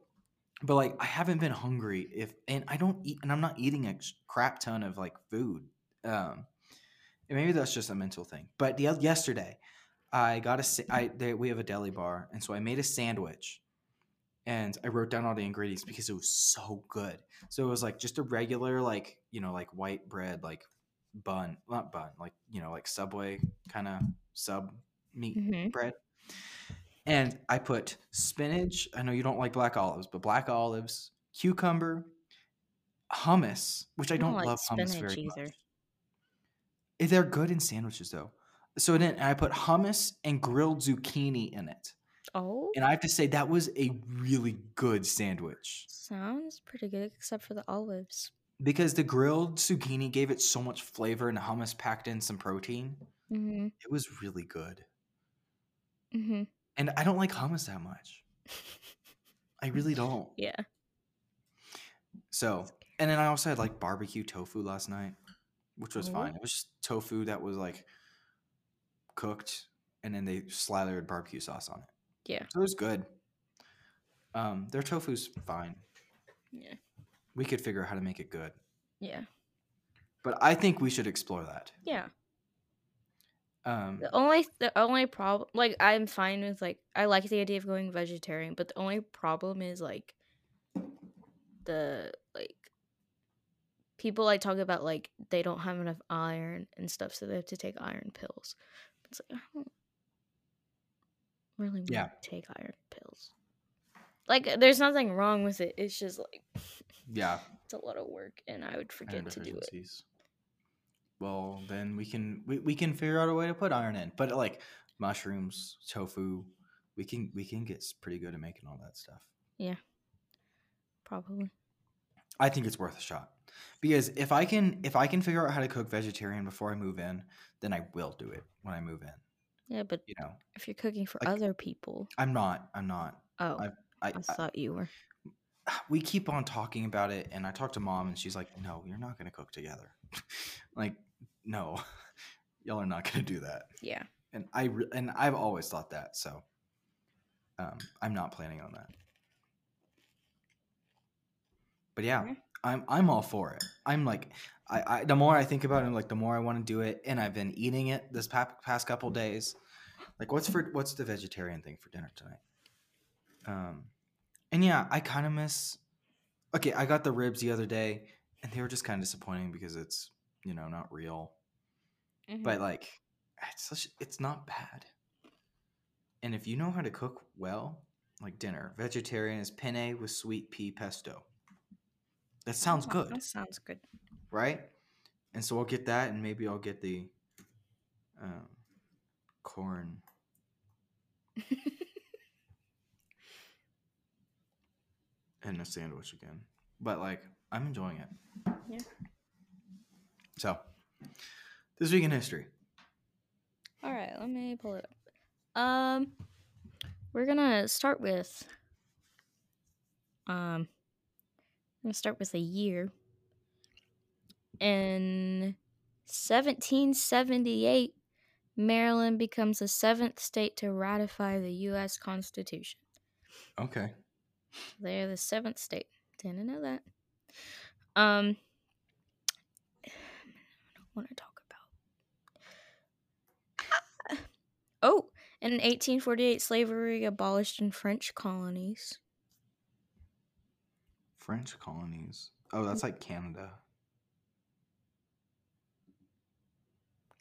but like i haven't been hungry if and i don't eat and i'm not eating a crap ton of like food um and maybe that's just a mental thing but the yesterday i got a i they, we have a deli bar and so i made a sandwich and i wrote down all the ingredients because it was so good so it was like just a regular like you know like white bread like bun not bun like you know like subway kind of sub meat Mhm. bread and I put spinach. I know you don't like black olives, but black olives, cucumber, hummus, which I I don't don't, like love hummus very either. much. Eh, They're good in sandwiches though. So then I put hummus and grilled zucchini in it. Oh, And I have to say that was a really good sandwich sounds pretty good, except for the olives. because the grilled zucchini gave it so much flavor and the hummus packed in some protein. Mm-hmm. It was really good. Mm-hmm. And I don't like hummus that much. I really don't. Yeah. So, and then I also had like barbecue tofu last night, which was Oh. fine. It was just tofu that was like cooked, and then they slathered barbecue sauce on it. Yeah. So it was good. Um, their tofu's fine. Yeah. We could figure out how to make it good, Yeah. but I think we should explore that. Yeah. Um, The only the only problem like I'm fine with like I like the idea of going vegetarian, but the only problem is like the like people like talk about like they don't have enough iron and stuff, so they have to take iron pills. It's like I don't really want Yeah. to take iron pills. Like there's nothing wrong with it. It's just like yeah, it's a lot of work and I would forget to do it. Well, then we can we, we can figure out a way to put iron in, but like mushrooms, tofu, we can we can get pretty good at making all that stuff. Yeah, probably. I think it's worth a shot because if I can if I can figure out how to cook vegetarian before I move in, then I will do it when I move in. Yeah, but You know, if you're cooking for Like- other people, I'm not. I'm not. oh, I I, I, thought you were. we keep on talking about it, and I talk to mom, and she's like, "No, you're not gonna cook together. like, no, y'all are not gonna do that." Yeah. And I re- and I've always thought that, so um, I'm not planning on that. But yeah, Okay. I'm I'm all for it. I'm like, I, I the more I think about it, like the more I want to do it, and I've been eating it this pa- past couple days. Like, what's for what's the vegetarian thing for dinner tonight? Um, and yeah, I kind of miss. Okay, I got the ribs the other day, and they were just kind of disappointing because it's you know not real. Mm-hmm. but like it's such it's not bad. And if you know how to cook well like dinner vegetarian is penne with sweet pea pesto. That sounds good. That sounds good. right? And so i'll get that and maybe i'll get the um, corn. And a sandwich again. But like i'm enjoying it. Yeah. So this week in history All right, let me pull it up. Um, we're gonna start with. Um, I'm gonna start with a year. In 1778, Maryland becomes the seventh state to ratify the U.S. Constitution. okay They're the seventh state. Didn't know that. Um, want to talk about. Ah. Oh, in 1848, slavery abolished in French colonies. French colonies. Oh, that's like Canada.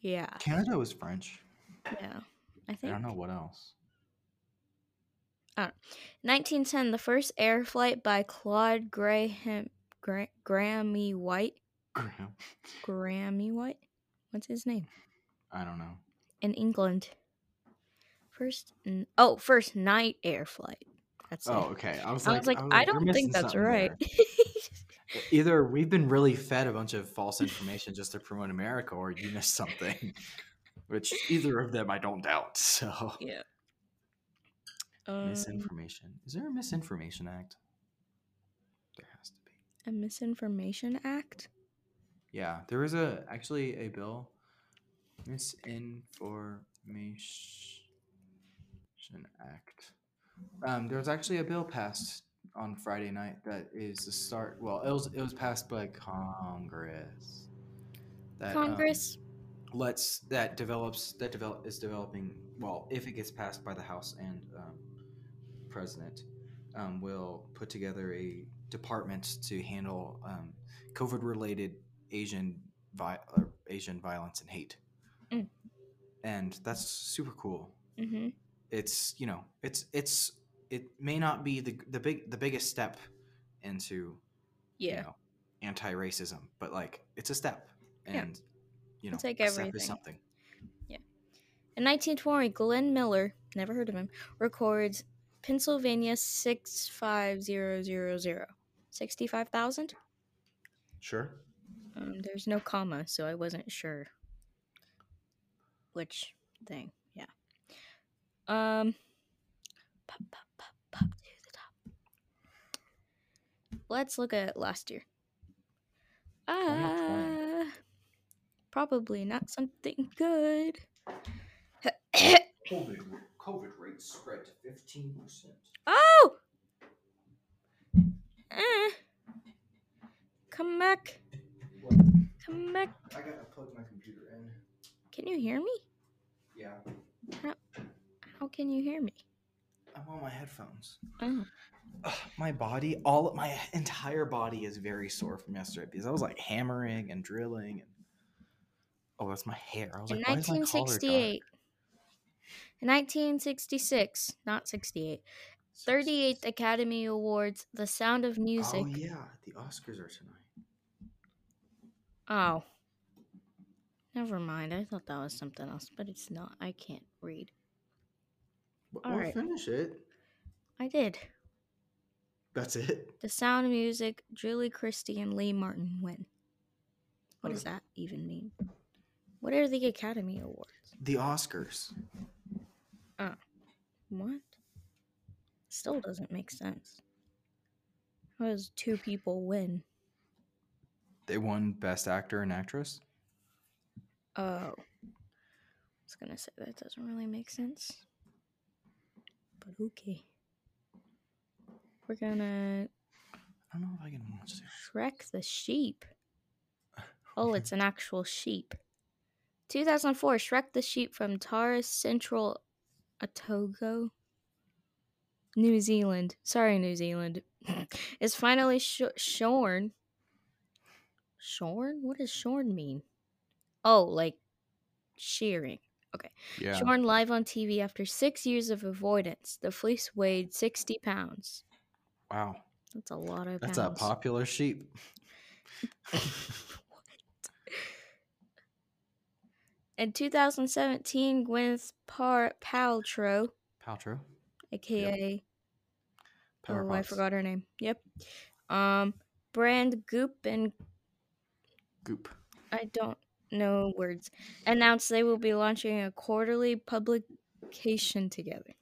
Yeah, Canada was French. yeah. I think. I don't know what else. 1910, the first air flight by Claude Graham Gra- Grammy White. Graham. Grammy what? What's his name? I don't know. In England. First, n- oh, first night air flight. That's Oh, it. okay. I was I like, was like, was I like, we're don't think that's right. Either we've been really fed a bunch of false information just to promote America, or you missed something. Which either of them I don't doubt. So yeah. Um, misinformation. Is there a misinformation act? There has to be. a misinformation act. Yeah, there is a actually a bill. Misinformation Act. Um, there was actually a bill passed on Friday night that is the start. Well, it was it was passed by Congress. That, um, Congress. lets that develops that develop is developing. Well, if it gets passed by the House and um, President, um, will put together a department to handle um, COVID-related Asian vi- Asian violence and hate, Mm. and that's super cool. mm-hmm. It's you know it's it's it may not be the the big the biggest step into Yeah. you know anti-racism, but like it's a step, Yeah. and you know It's like a step everything. is something. Yeah. In 1920, Glenn Miller, never heard of him, records Pennsylvania 65000. 65,000? Sure. Um, there's no comma, so I wasn't sure which thing. Yeah. Um, pop, pop, pop, pop to the top. Let's look at last year. 2020. Uh, probably not something good. COVID, COVID rates spread to 15%. oh! Eh. Come back. Come back. I gotta plug my computer in. Can you hear me? Yeah, How how can you hear me? I'm on my headphones. Oh. Ugh, my body, all my entire body is very sore from yesterday because I was like hammering and drilling. And oh, that's my hair. I was In like, why is my collar dark? 1968. In 1966, not 68, 38th Academy Awards, The Sound of oh, Music. Oh yeah, the Oscars are tonight. Oh. Never mind. I thought that was something else, but it's not. I can't read. But All we'll right. finish it. I did. That's it. The Sound of Music, Julie Christie, and Lee Martin win. What does that even mean? What are the Academy Awards? The Oscars. Uh what? Still doesn't make sense. How does two people win? They won Best Actor and Actress. Oh. I was gonna say that doesn't really make sense. But okay. We're gonna I don't know if I can watch it. Shrek the sheep. Oh, it's an actual sheep. 2004, Shrek the sheep from Tarras Central Otago, New Zealand. Sorry, New Zealand. is finally sh- shorn. Shorn? What does shorn mean? Oh, like shearing. Okay. Yeah. Shorn live on TV after six years of avoidance. The fleece weighed 60 pounds. Wow. That's a lot of That's a popular sheep. In 2017, Gwyneth Par- Paltrow, Paltrow. aka Power oh, I forgot her name. Yep. Um, brand Goop and Goop. I don't know words announced they will be launching a quarterly publication together.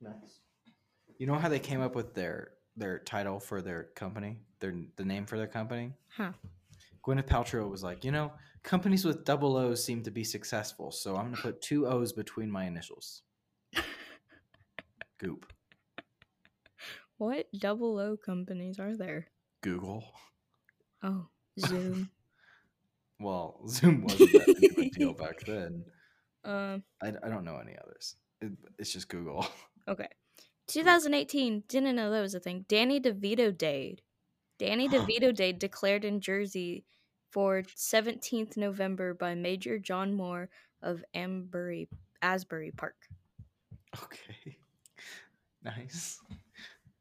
Nice. You know how they came up with their their title for their company, their the name for their company? Huh. Gwyneth Paltrow was like, you know, companies with double O's seem to be successful, so I'm gonna put two O's between my initials. Goop. What double O companies are there? Google. Oh, Zoom. Well, Zoom wasn't that big of a deal back then. um, I, I don't know any others. It, it's just Google. okay. 2018, didn't know that was a thing. Danny DeVito Day. Danny DeVito Day declared in Jersey for 17th November by Major John Moore of Ambury, Asbury Park. Okay. Nice.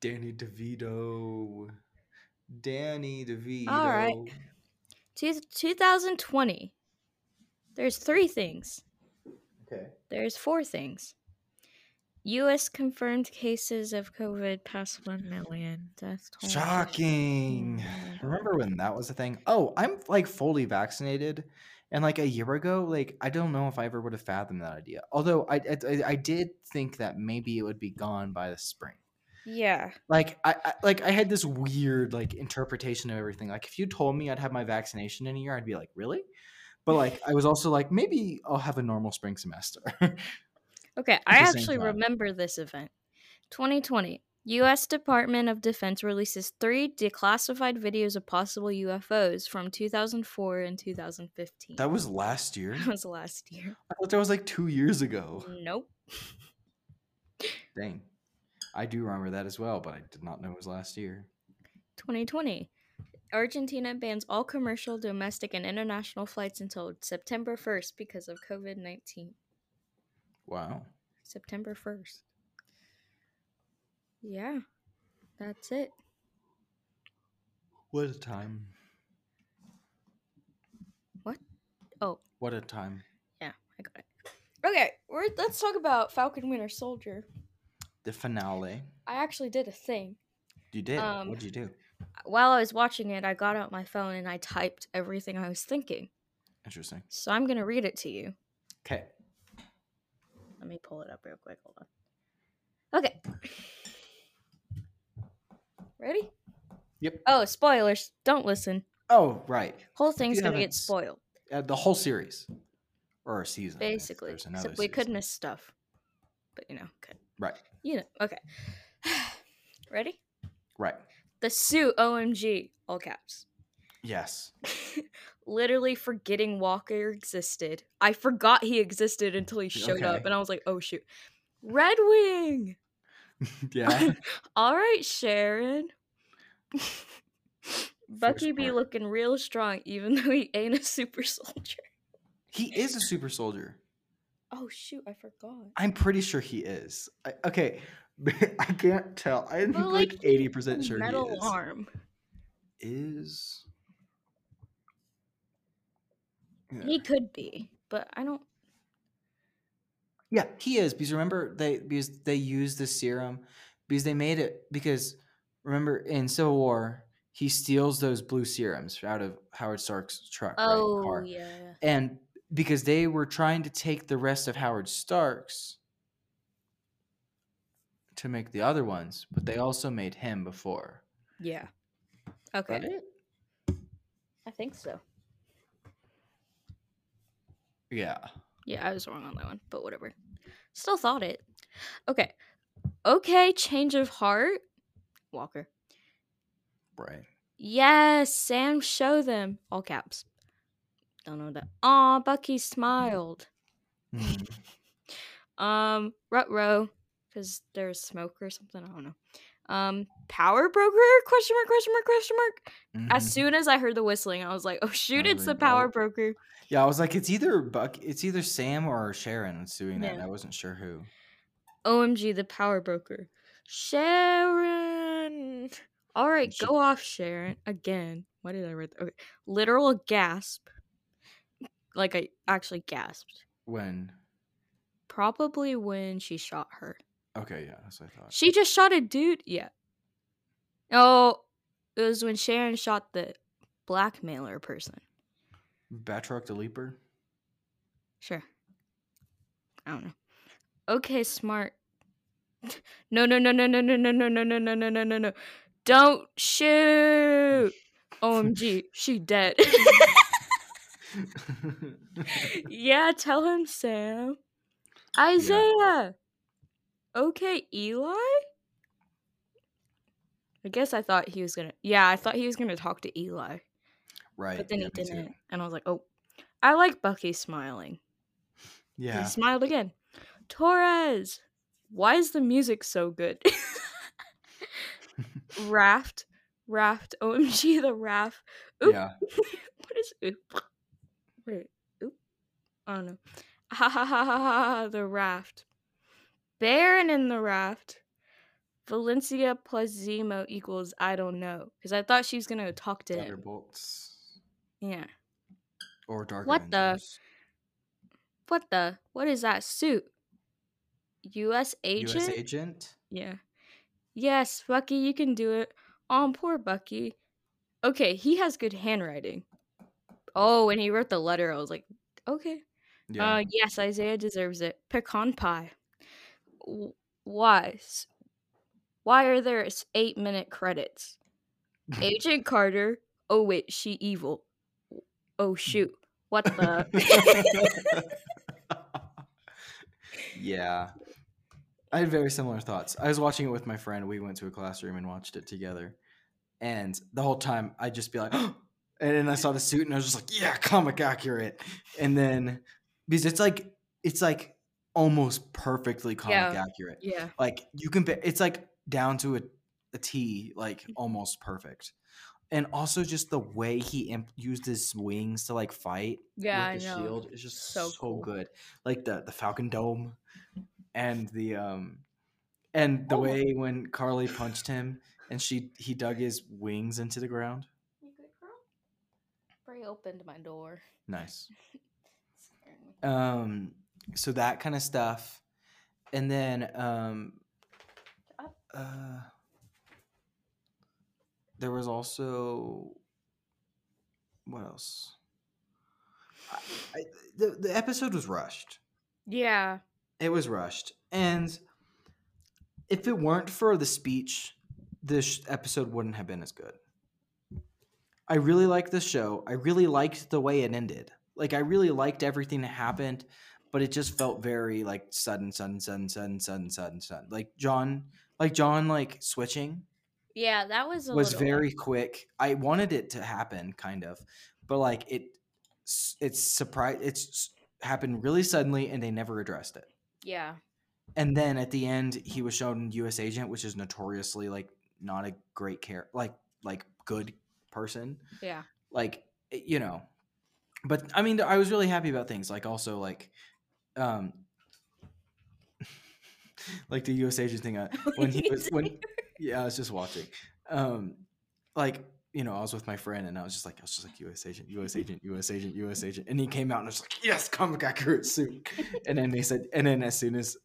Danny DeVito. Danny DeVito. All right. Two- 2020. There's three things. Okay. There's four things. U.S. confirmed cases of COVID past 1 million. Death toll. Shocking. Remember when that was a thing? Oh, I'm like fully vaccinated. And like a year ago, like I don't know if I ever would have fathomed that idea. Although I, I I did think that maybe it would be gone by the spring. Yeah. Like I, I like I had this weird like interpretation of everything. Like if you told me I'd have my vaccination in a year, I'd be like, really? But like I was also like, maybe I'll have a normal spring semester. Okay, I actually remember this event. 2020. U.S. Department of Defense releases three declassified videos of possible UFOs from 2004 and 2015. that was last year. That was last year. I thought that was like two years ago. Nope. Dang. I do remember that as well, but I did not know it was last year. 2020. Argentina bans all commercial, domestic, and international flights until September 1st because of COVID 19. Wow. September 1st. Yeah, that's it. What a time. What? Oh, What a time. yeah, I got it. Okay, we're, let's talk about Falcon Winter Soldier. The finale. I actually did a thing. You did. Um, What'd you do? While I was watching it, I got out my phone and I typed everything I was thinking. Interesting. So I'm going to read it to you. Okay. Let me pull it up real quick. Hold on. Okay. Ready? Yep. Oh, spoilers. Don't listen. Oh, right. Whole thing's going to get spoiled, Uh, the whole series. Or a season. basically. So we could season. miss stuff. But, you know, okay. Right. You know, okay. Ready? Right. The suit, OMG, all caps. Yes. Literally forgetting Walker existed. I forgot he existed until he showed up, and I was like, oh shoot. Red Wing! yeah. All right, Sharon. Bucky be looking real strong, even though he ain't a super soldier. he is a super soldier. Oh shoot, I forgot. I'm pretty sure he is. I, okay. I can't tell. I'm like like, 80% sure Metal he is. arm. Is. Yeah. He could be, but I don't. Yeah, he is because remember they because they used the serum because they made it because remember in Civil War he steals those blue serums out of Howard Stark's truck, Oh right? Car. yeah, yeah. And because they were trying to take the rest of Howard Stark's to make the other ones, but they also made him before. Yeah. Okay. Right? I think so. Yeah. Yeah, I was wrong on that one, but whatever. Still thought it. Okay. Okay, change of heart. Walker. Right. Yes, Sam, show them. All caps. Don't know that. Aw, Bucky smiled. Um, Rutro, because there's smoke or something. I don't know. Um, Power Broker? Question mark? Question mark? Question mark? As Mhm. soon as I heard the whistling, I was like, "Oh shoot, it's the Power. Broker." Yeah, I was like, it's either Buck, it's either Sam or Sharon that's doing that. I wasn't sure who. OMG, the Power Broker. Sharon. All right, go off, Sharon. Again. Why did I write that? Okay. Literal gasp. Like I actually gasped. When? Probably when she shot her. Okay, yeah, that's what I thought. She just shot a dude. Yeah. Oh, it was when Sharon shot the blackmailer person. Batroc the Leaper. Sure. I don't know. Okay, smart. No, no, no, no, no, no, no, no, no, no, no, no, no, no, no. Don't shoot. OMG, she dead. yeah, tell him, Sam. Isaiah. Okay, Eli? I guess I thought he was gonna. Yeah, I thought he was gonna talk to Eli, right. but then yeah, he didn't, and I was like, "Oh, I like Bucky smiling." Yeah. He smiled again. Torres, why is the music so good? raft, raft. OMG, the raft. Oop. Yeah. what is oop? Wait, oop. I don't know. Ha ha ha ha ha. The raft. Baron in the raft. Valentina plus Zemo equals I don't know because I thought she was gonna talk to him. Thunderbolts Yeah. or Dark What the- What the? What is that suit? U.S. agent. U.S. agent. Yeah. Yes, Bucky, you can do it. Oh, poor Bucky. Okay, he has good handwriting. Oh, when he wrote the letter, I was like, okay. Yeah. Uh, yes, Isaiah deserves it. Pecan pie. Why? Why are there eight minute credits? Agent Carter. Oh wait, she evil. Oh shoot. What the? yeah. I had very similar thoughts. I was watching it with my friend. We went to a classroom and watched it together. And the whole time I'd just be like, and then I saw the suit and I was just like, yeah, comic accurate. And then because it's like it's like almost perfectly comic Yeah. accurate. yeah. Like you can be- it's like down to a, a T, like almost perfect. And also just the way he imp- used his wings to like fight Yeah, with the shield is just So so, cool. good. Like the the Falcon Dome and the um and the Oh. way when Karli punched him and she he dug his wings into the ground. You good girl? Bray opened my door. Nice. Um so that kind of stuff. And then um uh there was also what else? I, I, the the episode was rushed. Yeah. It was rushed. And if it weren't for the speech, this episode wouldn't have been as good. I really liked the show. I really liked the way it ended. Like I really liked everything that happened, but it just felt very like sudden, sudden, sudden, sudden, sudden, sudden, sudden. Like John, like John, like switching Yeah, that was a was very quick. I wanted it to happen, kind of, but like it, it's surprise. It's happened really suddenly, and they never addressed it. Yeah. And then at the end, he was shown U.S. agent, which is notoriously like not a great care, like like good person, Yeah. like eh, you know. But I mean, I was really happy about things like also like, um, like the U.S. agent thing uh, when he was when yeah, I was just watching, um, like you know, I was with my friend and I was just like, I was just like U.S. agent, U.S. agent, U.S. agent, U.S. agent, and he came out and I was like, yes, comic accurate suit. and then they said, and then as soon as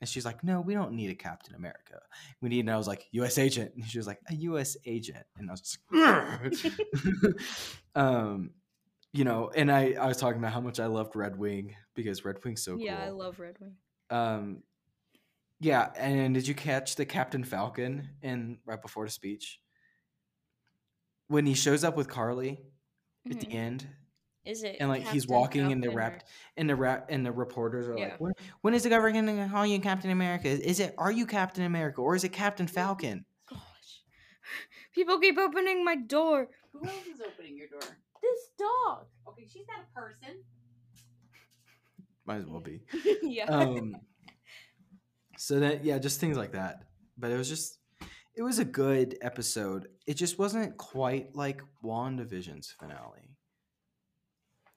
And she's like, no, we don't need a Captain America. We need, and I was like, U.S. agent. And she was like, a U.S. agent. And I was just like, um, you know, and I, I was talking about how much I loved Red Wing because Red Wing's so cool. yeah, I love Red Wing. Um, yeah, and did you catch the Captain Falcon in right before the speech when he shows up with Karli at the Mhm. end, Is it? and like he's Captain walking and the Falcon or- rap and the rap and the reporters are Yeah. like, when, when is the government going to call you Captain America? Is it are you Captain America or is it Captain Falcon? Gosh, people keep opening my door. Who else is opening your door? This dog. Okay, she's not a person. Might as well be. yeah. um so that yeah just things like that but it was just it was a good episode it just wasn't quite like wandavision's finale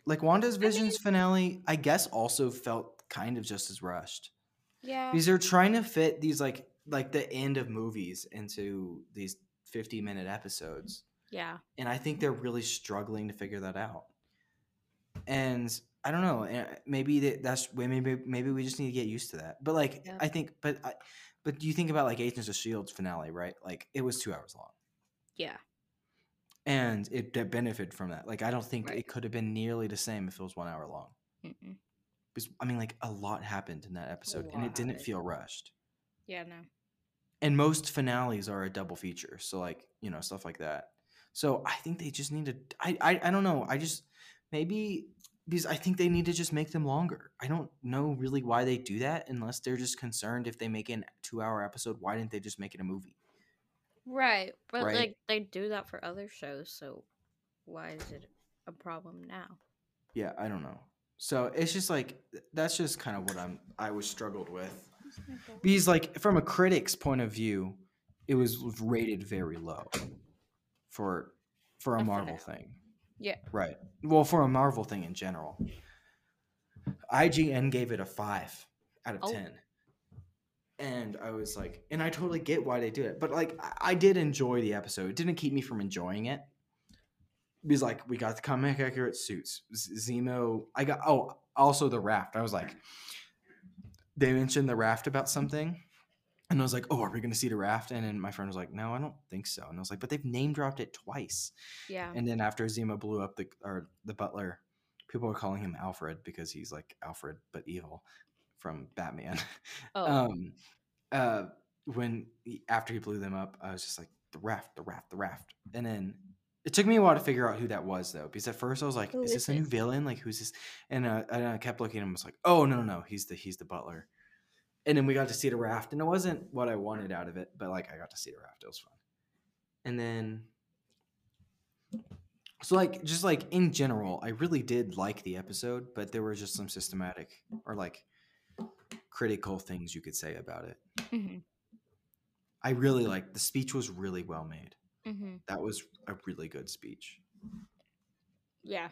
like wanda's vision's finale i guess also felt kind of just as rushed yeah. because they're trying to fit these like like the end of movies into these 50 minute episodes Yeah. and I think they're really struggling to figure that out. And I don't know. eh, Maybe that's maybe maybe we just need to get used to that. But like Yeah. I think, but I, but you think about like Agents of Shield's finale, right? Like it was two hours long, Yeah. And it benefited from that. Like I don't think Right. it could have been nearly the same if it was one hour long. Mm-mm. Because I mean, like a lot happened in that episode, and it didn't feel rushed. Yeah. No. and most finales are a double feature so like you know stuff like that so i think they just need to i i, I don't know i just maybe because i think they need to just make them longer i don't know really why they do that unless they're just concerned if they make an two hour episode why didn't they just make it a movie Right. But Right. like they do that for other shows, so why is it a problem now? yeah i don't know so it's just like that's just kind of what i'm i was struggled with because like from a critic's point of view it was rated very low for for a marvel thing Yeah. right well for a marvel thing in general ign gave it a five out of Oh. 10 and i was like and i totally get why they do it but like I, I did enjoy the episode. It didn't keep me from enjoying it. Because like we got the comic accurate suits zemo i got oh also the raft. I was like they mentioned the raft about something and i was like oh are we going to see the raft? And then my friend was like no i don't think so. And i was like but they've name dropped it twice. Yeah. and then after zemo blew up the or the butler people were calling him alfred because he's like alfred but evil from batman. Oh. um uh when he, after he blew them up i was just like the raft the raft the raft. And then it took me a while to figure out who that was though because at first i was like Who is is this a new it? villain? Like who's this? And uh, and i kept looking and was like oh no no no he's the he's the butler. And then we got to see the raft and it wasn't what i wanted out of it but like i got to see the raft it was fun. And then so like just like in general i really did like the episode but there were just some systematic or like critical things you could say about it hmm I really like the speech was really well made. hmm That was a really good speech. Yeah.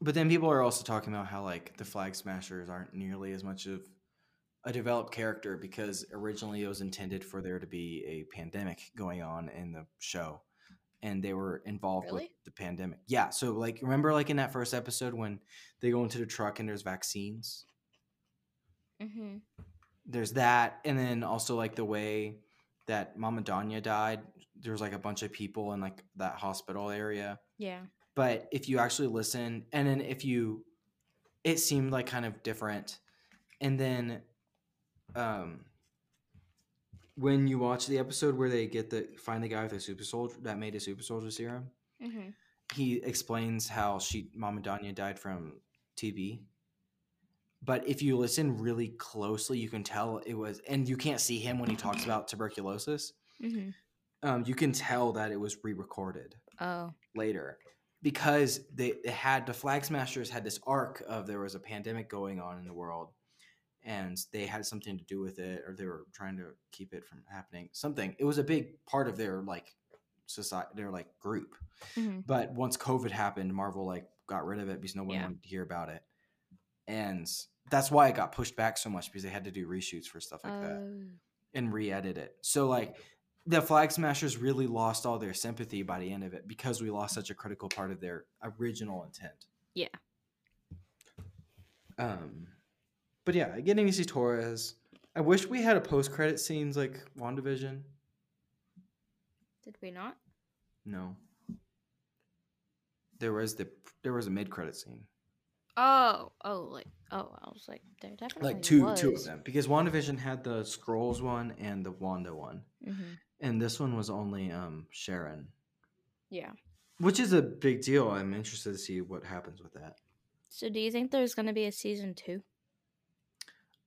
But then people are also talking about how like the flag smashers aren't nearly as much of a developed character because originally it was intended for there to be a pandemic going on in the show and they were involved with the pandemic. Yeah, so like remember like in that first episode when they go into the truck and there's vaccines? hmm there's that and then also like the way that mama donya died there was like a bunch of people in like that hospital area Yeah. but if you actually listen and then if you it seemed like kind of different and then um when you watch the episode where they get the find the guy with the super soldier that made a super soldier serum hmm he explains how she mama donya died from tb but if you listen really closely you can tell it was and you can't see him when he talks about tuberculosis. Hmm um, you can tell that it was re-recorded Oh. later because they, they had the flag smashers had this arc of there was a pandemic going on in the world and they had something to do with it or they were trying to keep it from happening something it was a big part of their like society their like group hmm but once covid happened marvel like got rid of it because no one Yeah. wanted to hear about it and that's why it got pushed back so much because they had to do reshoots for stuff like that Oh. and re-edit it. So like the Flag Smashers really lost all their sympathy by the end of it because we lost such a critical part of their original intent. Yeah. Um but yeah, getting to see Torres. I wish we had a post credit scenes like WandaVision. Did we not? No. There was the there was a mid credit scene. Oh, oh, like oh, I was like, there definitely Like two two of them. Because WandaVision had the Skrulls one and the Wanda one. Mhm. And this one was only um Sharon. Yeah. Which is a big deal. I'm interested to see what happens with that. So, do you think there's gonna be a season two?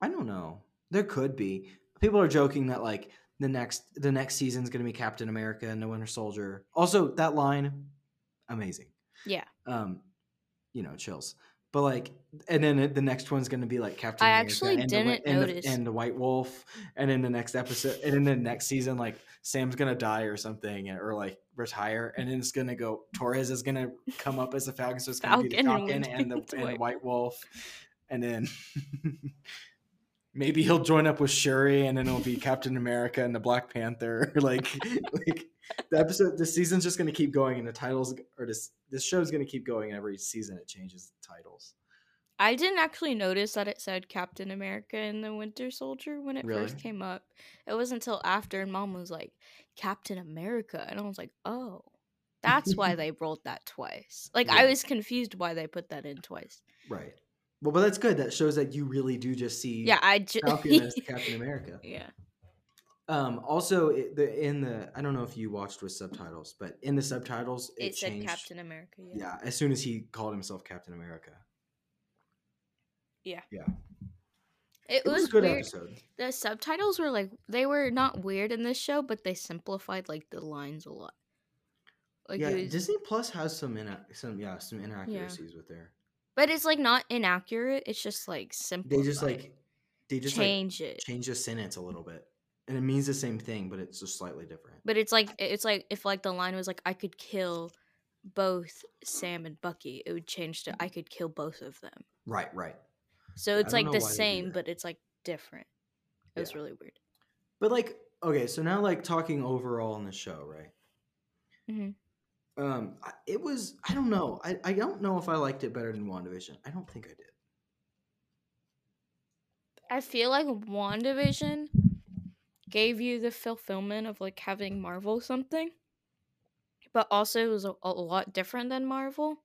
I don't know. There could be. People are joking that like the next the next season's gonna be Captain America and the Winter Soldier. Also, that line, amazing. Yeah. Um, you know, chills. But like, and then the next one's gonna be like Captain. I America actually and the, didn't and the- notice. and the White Wolf, and in the next episode, and in the next season, like Sam's gonna die or something, or like retire, and then it's gonna go. Torres is gonna come up as a Falcon, so it's gonna be the Falcon and the, and the White Wolf, and then maybe he'll join up with Shuri, and then it'll be Captain America and the Black Panther. like, like the episode, the season's just gonna keep going, and the titles or this this show's gonna keep going. And every season, it changes the titles. I didn't actually notice that it said Captain America and the Winter Soldier when it Really? first came up. It wasn't until after, and Mom was like, Captain America. And I was like, oh, that's why they rolled that twice. Like, I was confused why they put that in twice. Right. Well, but that's good. That shows that you really do just see Yeah, I just. Falcon as Captain America. yeah. Um, also, it, the in the I don't know if you watched with subtitles, but in the subtitles it, It, said changed. Captain America. Yeah. Yeah, as soon as he called himself Captain America, Yeah. yeah, It, it was was, a good weird. episode. The subtitles were like, they were not weird in this show, but they simplified like the lines a lot. Like, yeah, it was, Disney Plus has some ina- some yeah some inaccuracies with there. But it's like not inaccurate. It's just like simple. They just like they just change like it. change the sentence a little bit, and it means the same thing, but it's just slightly different. But it's like it's like if like the line was like I could kill both Sam and Bucky, it would change to I could kill both of them. Right, right. So Yeah, it's like the why they do same, but it's like different. It was really weird. But like, okay, so now like talking overall in the show, right? Mhm. Um, it was I don't know. I I don't know if I liked it better than WandaVision. I don't think I did. I feel like WandaVision gave you the fulfillment of like having Marvel something, but also it was a, a lot different than Marvel.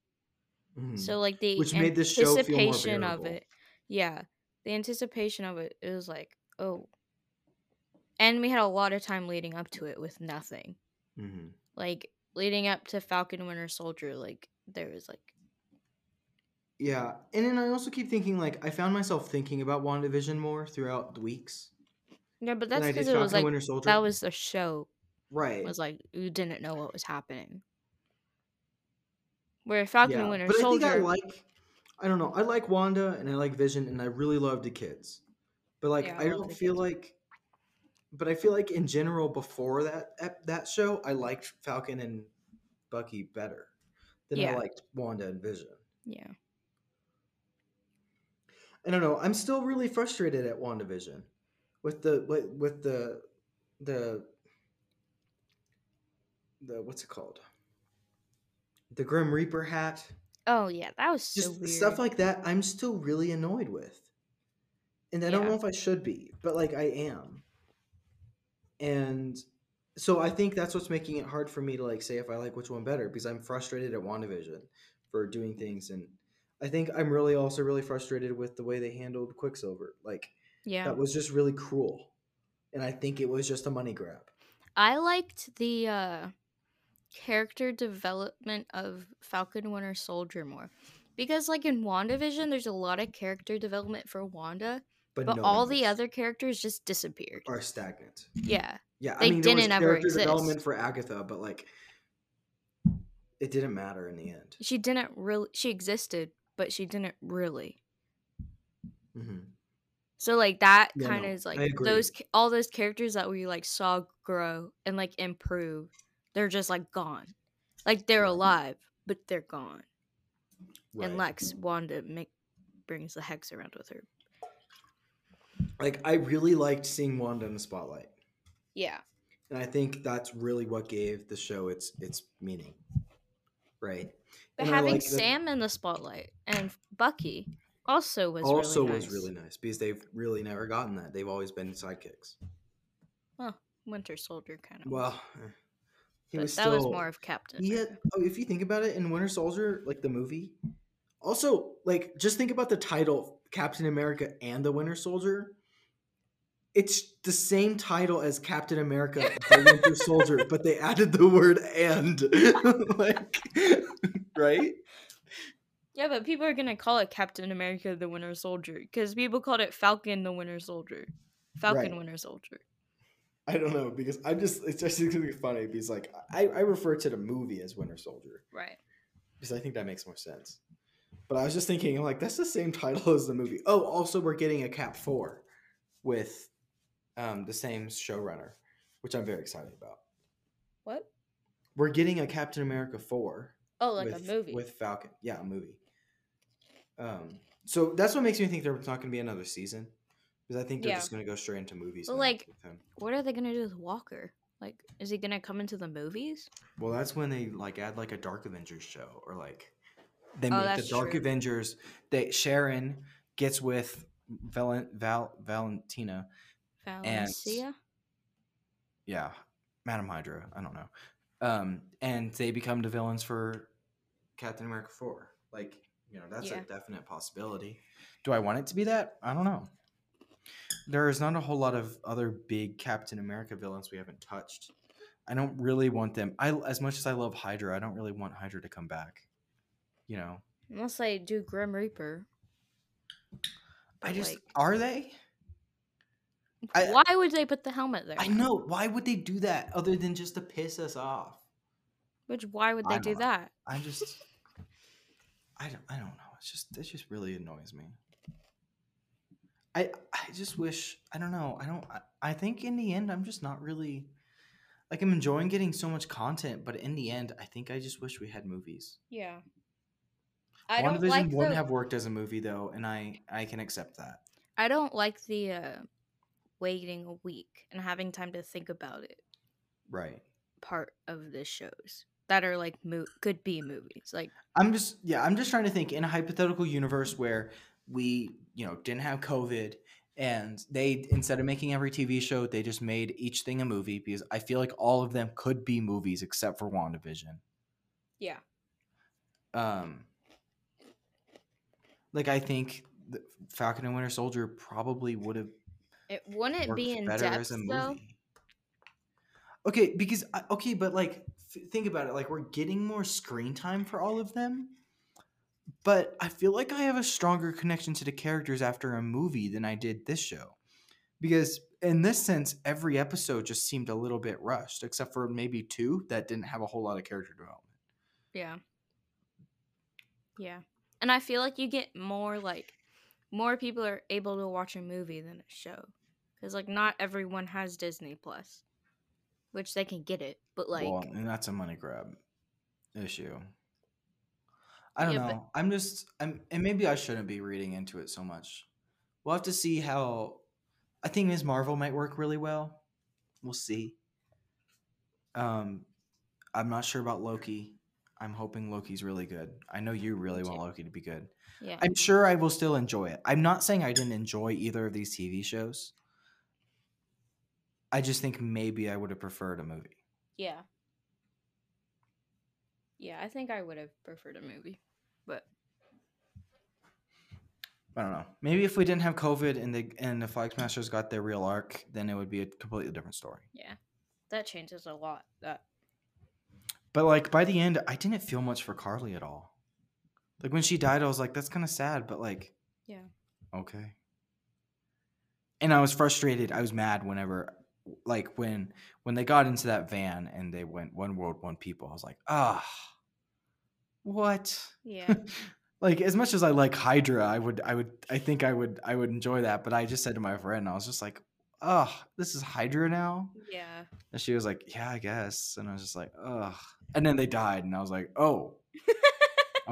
Mhm. So like the Which made this anticipation of it, yeah, the anticipation of it, it was like oh, and we had a lot of time leading up to it with nothing. Mhm. Like leading up to Falcon Winter Soldier, like there was like Yeah, and then I also keep thinking like I found myself thinking about WandaVision more throughout the weeks. yeah, but that's because it was like Winter Soldier. that was the show. right. It was like you didn't know what was happening. Where Falcon and Winter but Soldier, I think I like. I don't know. I like Wanda and I like Vision and I really love the kids, but like Yeah, I I don't feel like. But I feel like in general before that that show, I liked Falcon and Bucky better than I liked Wanda and Vision. yeah, I don't know. I'm still really frustrated at WandaVision with the with, the the the what's it called? The Grim Reaper hat. oh yeah, that was so Just weird. stuff like that I'm still really annoyed with. And I don't know if I should be, but like I am. And so I think that's what's making it hard for me to like say if I like which one better because I'm frustrated at WandaVision for doing things and I think I'm really also really frustrated with the way they handled Quicksilver. Like yeah, that was just really cruel. And I think it was just a money grab. I liked the uh, character development of Falcon Winter Soldier more. Because like in WandaVision, there's a lot of character development for Wanda, But, but no all one the other characters just disappeared. are stagnant. Yeah. Yeah, They I mean there was didn't ever character exist. development for Agatha, but like it didn't matter in the end. She didn't really she existed, but she didn't really. hmm So like that Yeah, kind no, of is like those all those characters that we like saw grow and like improve, they're just like gone. Like they're alive, but they're gone. Right. And Lex Wanda make brings the hex around with her. Like I really liked seeing Wanda in the spotlight, Yeah. and I think that's really what gave the show its its meaning. Right. But And having Sam in the spotlight and Bucky, also was also really was really nice because they've really never gotten that. They've always been sidekicks. Well, Winter Soldier kind of. Well, eh, he but was that still. was more of Captain. He had, oh, if you think about it, in Winter Soldier, like the movie, also like just think about the title, Captain America and the Winter Soldier. It's the same title as Captain America, the Winter Soldier, but they added the word "and," like, right? Yeah, but people are gonna call it Captain America: The Winter Soldier because people called it Falcon: The Winter Soldier. Falcon: Right. Winter Soldier. I don't know because I'm just it's just gonna be funny because like I, I refer to the movie as Winter Soldier Right. because I think that makes more sense. But I was just thinking I'm like that's the same title as the movie. Oh, also we're getting a Cap Four with um, the same showrunner, which I'm very excited about. What? We're getting a Captain America Four. Oh, like with, a movie. with Falcon. Yeah, a movie. Um, so that's what makes me think there's not going to be another season because I think they're Yeah. just going to go straight into movies. But, like- what are they gonna do with Walker? Like, is he gonna come into the movies? Well, that's when they like add like a Dark Avengers show or like they Oh, make the Dark true. Avengers. They Sharon gets with Val, Val Valentina. Valencia. Yeah, Madam Hydra. I don't know. Um, and they become the villains for Captain America Four. Like you know, that's Yeah. a definite possibility. Do I want it to be that? I don't know. There is not a whole lot of other big Captain America villains we haven't touched. I don't really want them. I as much as I love Hydra, I don't really want Hydra to come back. You know, Unless they do Grim Reaper. I just like, are they? I- why would they put the helmet there? I know. Why would they do that other than just to piss us off? Which why would they do know. that? I'm just, I don't, I don't know. It's just, it just really annoys me. I, I just wish, I don't know. I don't, I, I think in the end, I'm just not really, like, I'm enjoying getting so much content, but in the end, I think I just wish we had movies. Yeah. I One don't like wouldn't the, have worked as a movie though, and I, I can accept that. I don't like the uh, waiting a week and having time to think about it Right. part of the shows that are like mo- could be movies. Like I'm just yeah, I'm just trying to think in a hypothetical universe where we, you know, didn't have COVID and they instead of making every TV show, they just made each thing a movie because I feel like all of them could be movies except for WandaVision. yeah, Um like I think the Falcon and Winter Soldier probably would have it wouldn't be in depth as a though. Okay, because okay, but like think about it, like we're getting more screen time for all of them. But I feel like I have a stronger connection to the characters after a movie than I did this show. Because in this sense, every episode just seemed a little bit rushed, except for maybe two that didn't have a whole lot of character development. Yeah. Yeah. And I feel like you get more like more people are able to watch a movie than a show. Cuz like not everyone has Disney Plus. Which they can get it, but like well, and that's a money grab issue. I don't Yeah, know. but- I'm just I'm and maybe I shouldn't be reading into it so much. We'll have to see how I think Ms. Marvel might work really well. We'll see. Um I'm not sure about Loki. I'm hoping Loki's really good. I know you really want. Loki to be good. yeah. I'm sure I will still enjoy it. I'm not saying I didn't enjoy either of these TV shows. I just think maybe I would have preferred a movie. Yeah. Yeah, I think I would have preferred a movie. But I don't know. Maybe if we didn't have COVID and the and the Flag Smashers got their real arc, then it would be a completely different story. yeah. That changes a lot. That But like by the end, I didn't feel much for Karli at all. Like when she died, I was like, that's kind of sad, but like, Yeah. okay. And I was frustrated. I was mad whenever, like when when they got into that van and they went one world, one people. I was like, ah, what? yeah. like as much as I like Hydra, I would I would I think I would I would enjoy that. But I just said to my friend, I was just like, oh, this is Hydra now. yeah. And she was like, yeah, I guess. And I was just like, ugh. And then they died, and I was like, oh,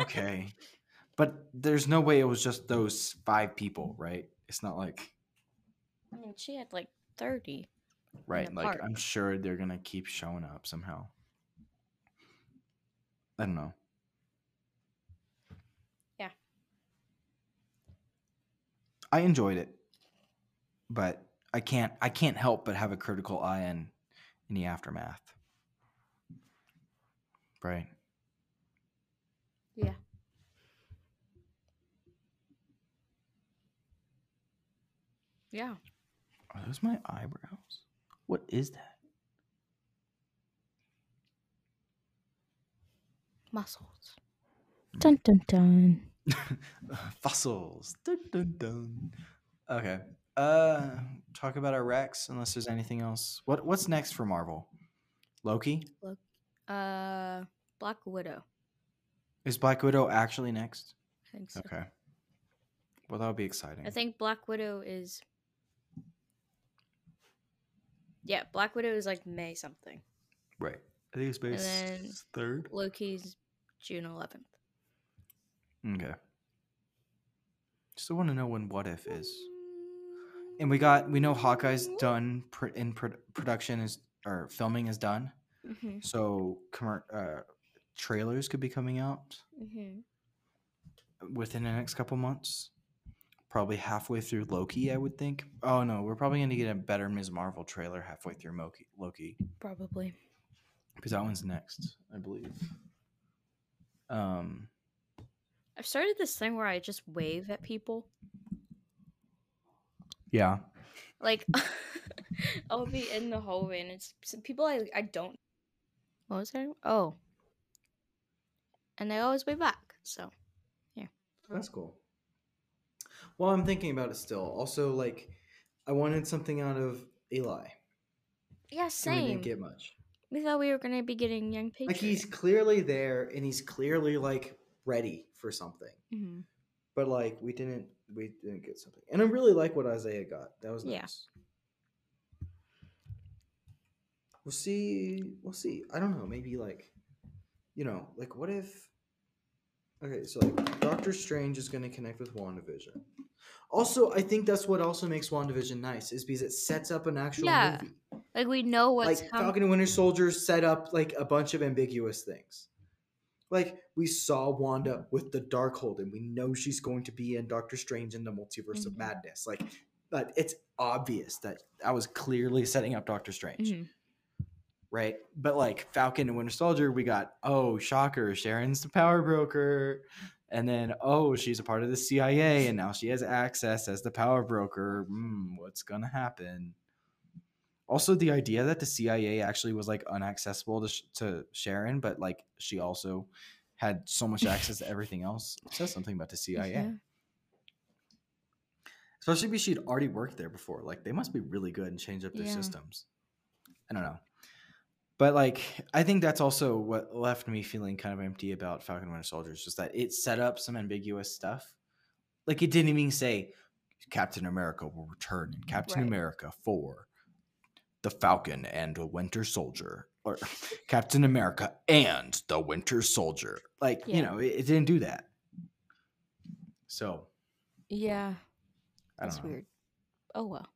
okay. But there's no way it was just those five people, right? It's not like I mean, she had like 30. Right. Like park. I'm sure they're gonna keep showing up somehow. I don't know. Yeah. I enjoyed it, but I can't I can't help but have a critical eye on in the aftermath. Right. Yeah. Yeah. Are those my eyebrows? What is that? Muscles. Dun dun dun. Fossils. Dun, dun, dun. Okay. Uh, talk about our Rex. Unless there's anything else. What What's next for Marvel? Loki. Uh, Black Widow. Is Black Widow actually next? I think so. Okay. Well, that would be exciting. I think Black Widow is. Yeah, Black Widow is like May something. right. I think it's then- third. Loki's June 11th. Okay. Still want to know when What If is. And we got we know Hawkeye's done pr- in pro- production is or filming is done. Mm-hmm. So commer- uh, trailers could be coming out Mm-hmm. within the next couple months. Probably halfway through Loki, I would think. Oh no, we're probably going to get a better Ms. Marvel trailer halfway through Loki, Loki Probably. because that one's next, I believe. Um, I've started this thing where I just wave at people. yeah, Like, I'll be in the hallway and it's some people I I don't. What was that? Oh. And they always wave back. So yeah. that's cool. Well, I'm thinking about it still. Also, like, I wanted something out of Eli. yeah, And we didn't get much. We thought we were gonna be getting young Patriot. Like he's clearly there and he's clearly like ready for something. hmm But like we didn't we didn't get something. And I really like what Isaiah got. That was nice. Yeah. We'll see we'll see. I don't know, maybe like you know, like what if Okay, so like Doctor Strange is gonna connect with WandaVision. Also, I think that's what also makes WandaVision nice, is because it sets up an actual Yeah, movie. Like we know what's like coming. Falcon and Winter Soldier set up like a bunch of ambiguous things. Like we saw Wanda with the Darkhold, and we know she's going to be in Doctor Strange in the Multiverse of Mhm. Madness. Like, but it's obvious that I was clearly setting up Doctor Strange, Mhm. Right? But like Falcon and Winter Soldier, we got oh shocker, Sharon's the power broker, and then oh she's a part of the CIA, and now she has access as the power broker. Hmm, what's gonna happen? Also, the idea that the CIA actually was like unaccessible to, to Sharon, but like she also had so much access to everything else says something about the CIA. Yeah. Especially because she'd already worked there before. Like they must be really good and change up their Yeah. systems. I don't know. But like I think that's also what left me feeling kind of empty about Falcon and Winter Soldier is just that it set up some ambiguous stuff. Like it didn't even say Captain America will return in Captain Right. America 4 the Falcon and the Winter Soldier, or Captain America and the Winter Soldier. Like, you know, it, it didn't do that. So, Yeah, I don't that's know. weird. Oh well.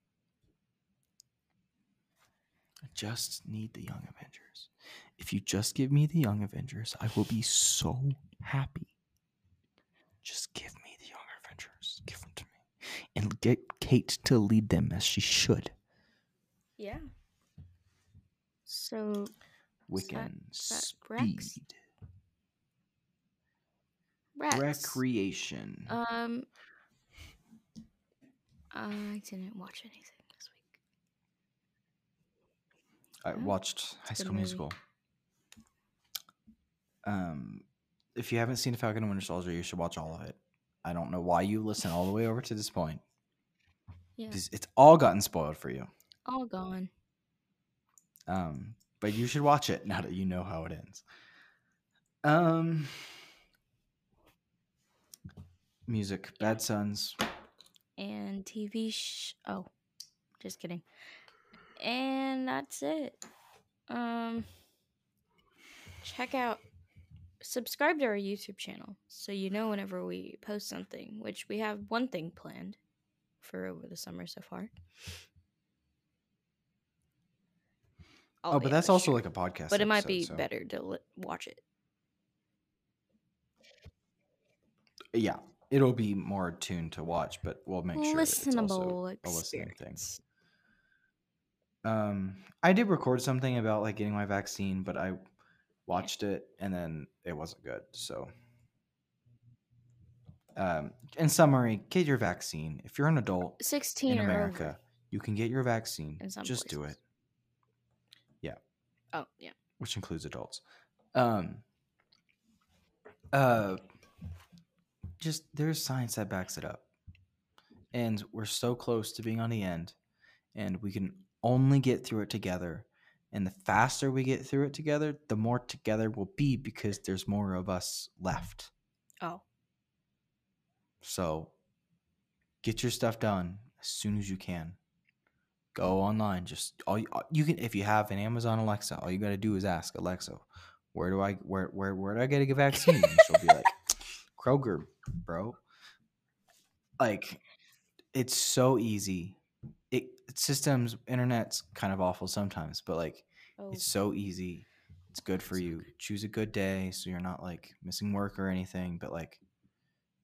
I just need the Young Avengers. If you just give me the Young Avengers, I will be so happy. Just give me the Young Avengers. Give them to me. And get Kate to lead them as she should. Yeah. So Wiccan that Rex? speed. Rex. Recreation. Um, I didn't watch anything this week. I Oh, watched High School movie. Musical. Um, if you haven't seen Falcon and Winter Soldier, you should watch all of it. I don't know why you listen all the way over to this point. Yeah, It's, it's all gotten spoiled for you. all gone. Um, but you should watch it now that you know how it ends. Um, music, Bad Suns. And TV sh- oh, just kidding. And that's it. Um, check out, subscribe to our YouTube channel so you know whenever we post something. Which we have one thing planned for over the summer so far. Oh, I'll but that's also share. like a podcast. But it might episode, be so- better to li- watch it. Yeah, it'll be more tuned to watch, but we'll make sure that it's also listenable a listening thing. Um, I did record something about like getting my vaccine, but I watched it and then it wasn't good. So, um, in summary, get your vaccine. If you're an adult 16 in or America, over. you can get your vaccine. Just do it, Yeah. Oh, yeah. which includes adults. Um, uh, just there's science that backs it up, and we're so close to being on the end, and we can only get through it together. And the faster we get through it together, the more together we'll be because there's more of us left. Oh, So get your stuff done as soon as you can. Go online. Just all you, uh, you can if you have an Amazon Alexa, all you got to do is ask Alexa, "Where do I where where where do I get a vaccine?" And she'll be like, "Kroger, bro." Like it's so easy. It systems internet's kind of awful sometimes, but like oh. it's so easy. It's good for you. Choose a good day so you're not like missing work or anything, but like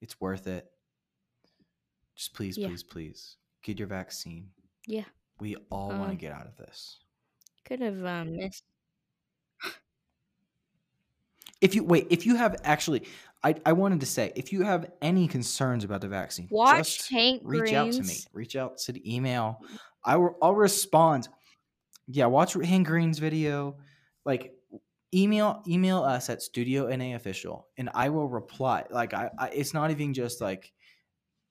it's worth it. Just please, Yeah. please, please get your vaccine. Yeah. We all want to Um, get out of this. Could have um, missed. If you wait, if you have actually, I, I wanted to say, if you have any concerns about the vaccine, Watch just Hank reach out to me. Reach out to the email. I will. I'll respond. Yeah, watch Hank Green's video. Like email email us at Studio NA Official, and I will reply. Like I, I, it's not even just like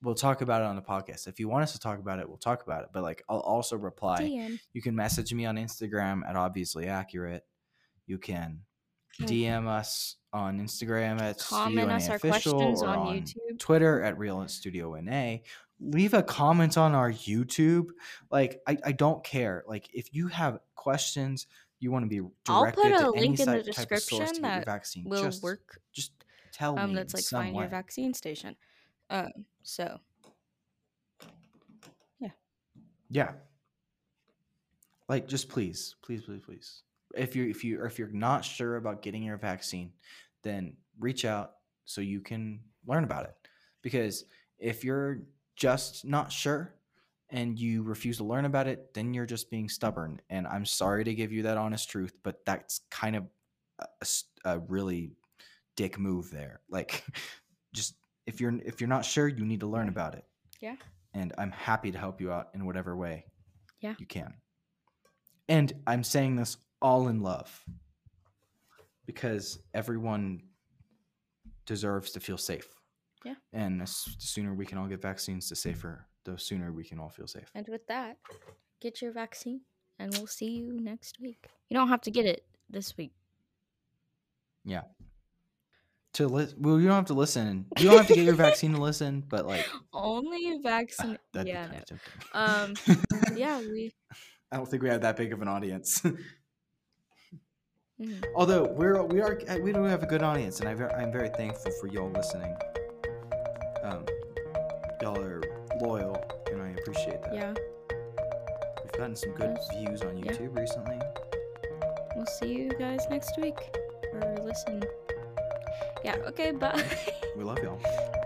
we'll talk about it on the podcast. If you want us to talk about it, we'll talk about it. But like I'll also reply. DM. You can message me on Instagram at obviously accurate. You Can DM us on Instagram at Studio Comment us our Official questions or on on YouTube. Twitter at Real Studio NA. Leave a comment on our YouTube. Like I, I don't care. Like if you have questions, you want to be I'll directed put a to any link in the type of source description to get your that vaccine. Will just, work. Just tell Um, me. that's like find your vaccine station. Um, so yeah, Yeah. Like just please, please, please, please. If you if you or if you're not sure about getting your vaccine, then reach out so you can learn about it. Because if you're just not sure and you refuse to learn about it, then you're just being stubborn. And I'm sorry to give you that honest truth, but that's kind of a really dick move there. Like just if you're if you're not sure, you need to learn about it yeah, and I'm happy to help you out in whatever way Yeah. you can. And I'm saying this all in love because everyone deserves to feel safe. Yeah. And the sooner we can all get vaccines, the safer, the sooner we can all feel safe. and with that, get your vaccine, and we'll see you next week. You don't have to get it this week. Yeah. To li- well, you don't have to listen. You don't have to get your vaccine to listen, but like, Only vaccine. that'd yeah, no. kind of tempting. Um, yeah, we. I don't think we have that big of an audience. mhm. Although we're we are uh, we do have a good audience, and I I'm very thankful for y'all listening. Um, y'all are loyal, and I appreciate that. Yeah, We've gotten some good Yes. views on Yeah. YouTube recently. we'll see you guys next week or listen. Yeah. Okay. Bye. We love y'all.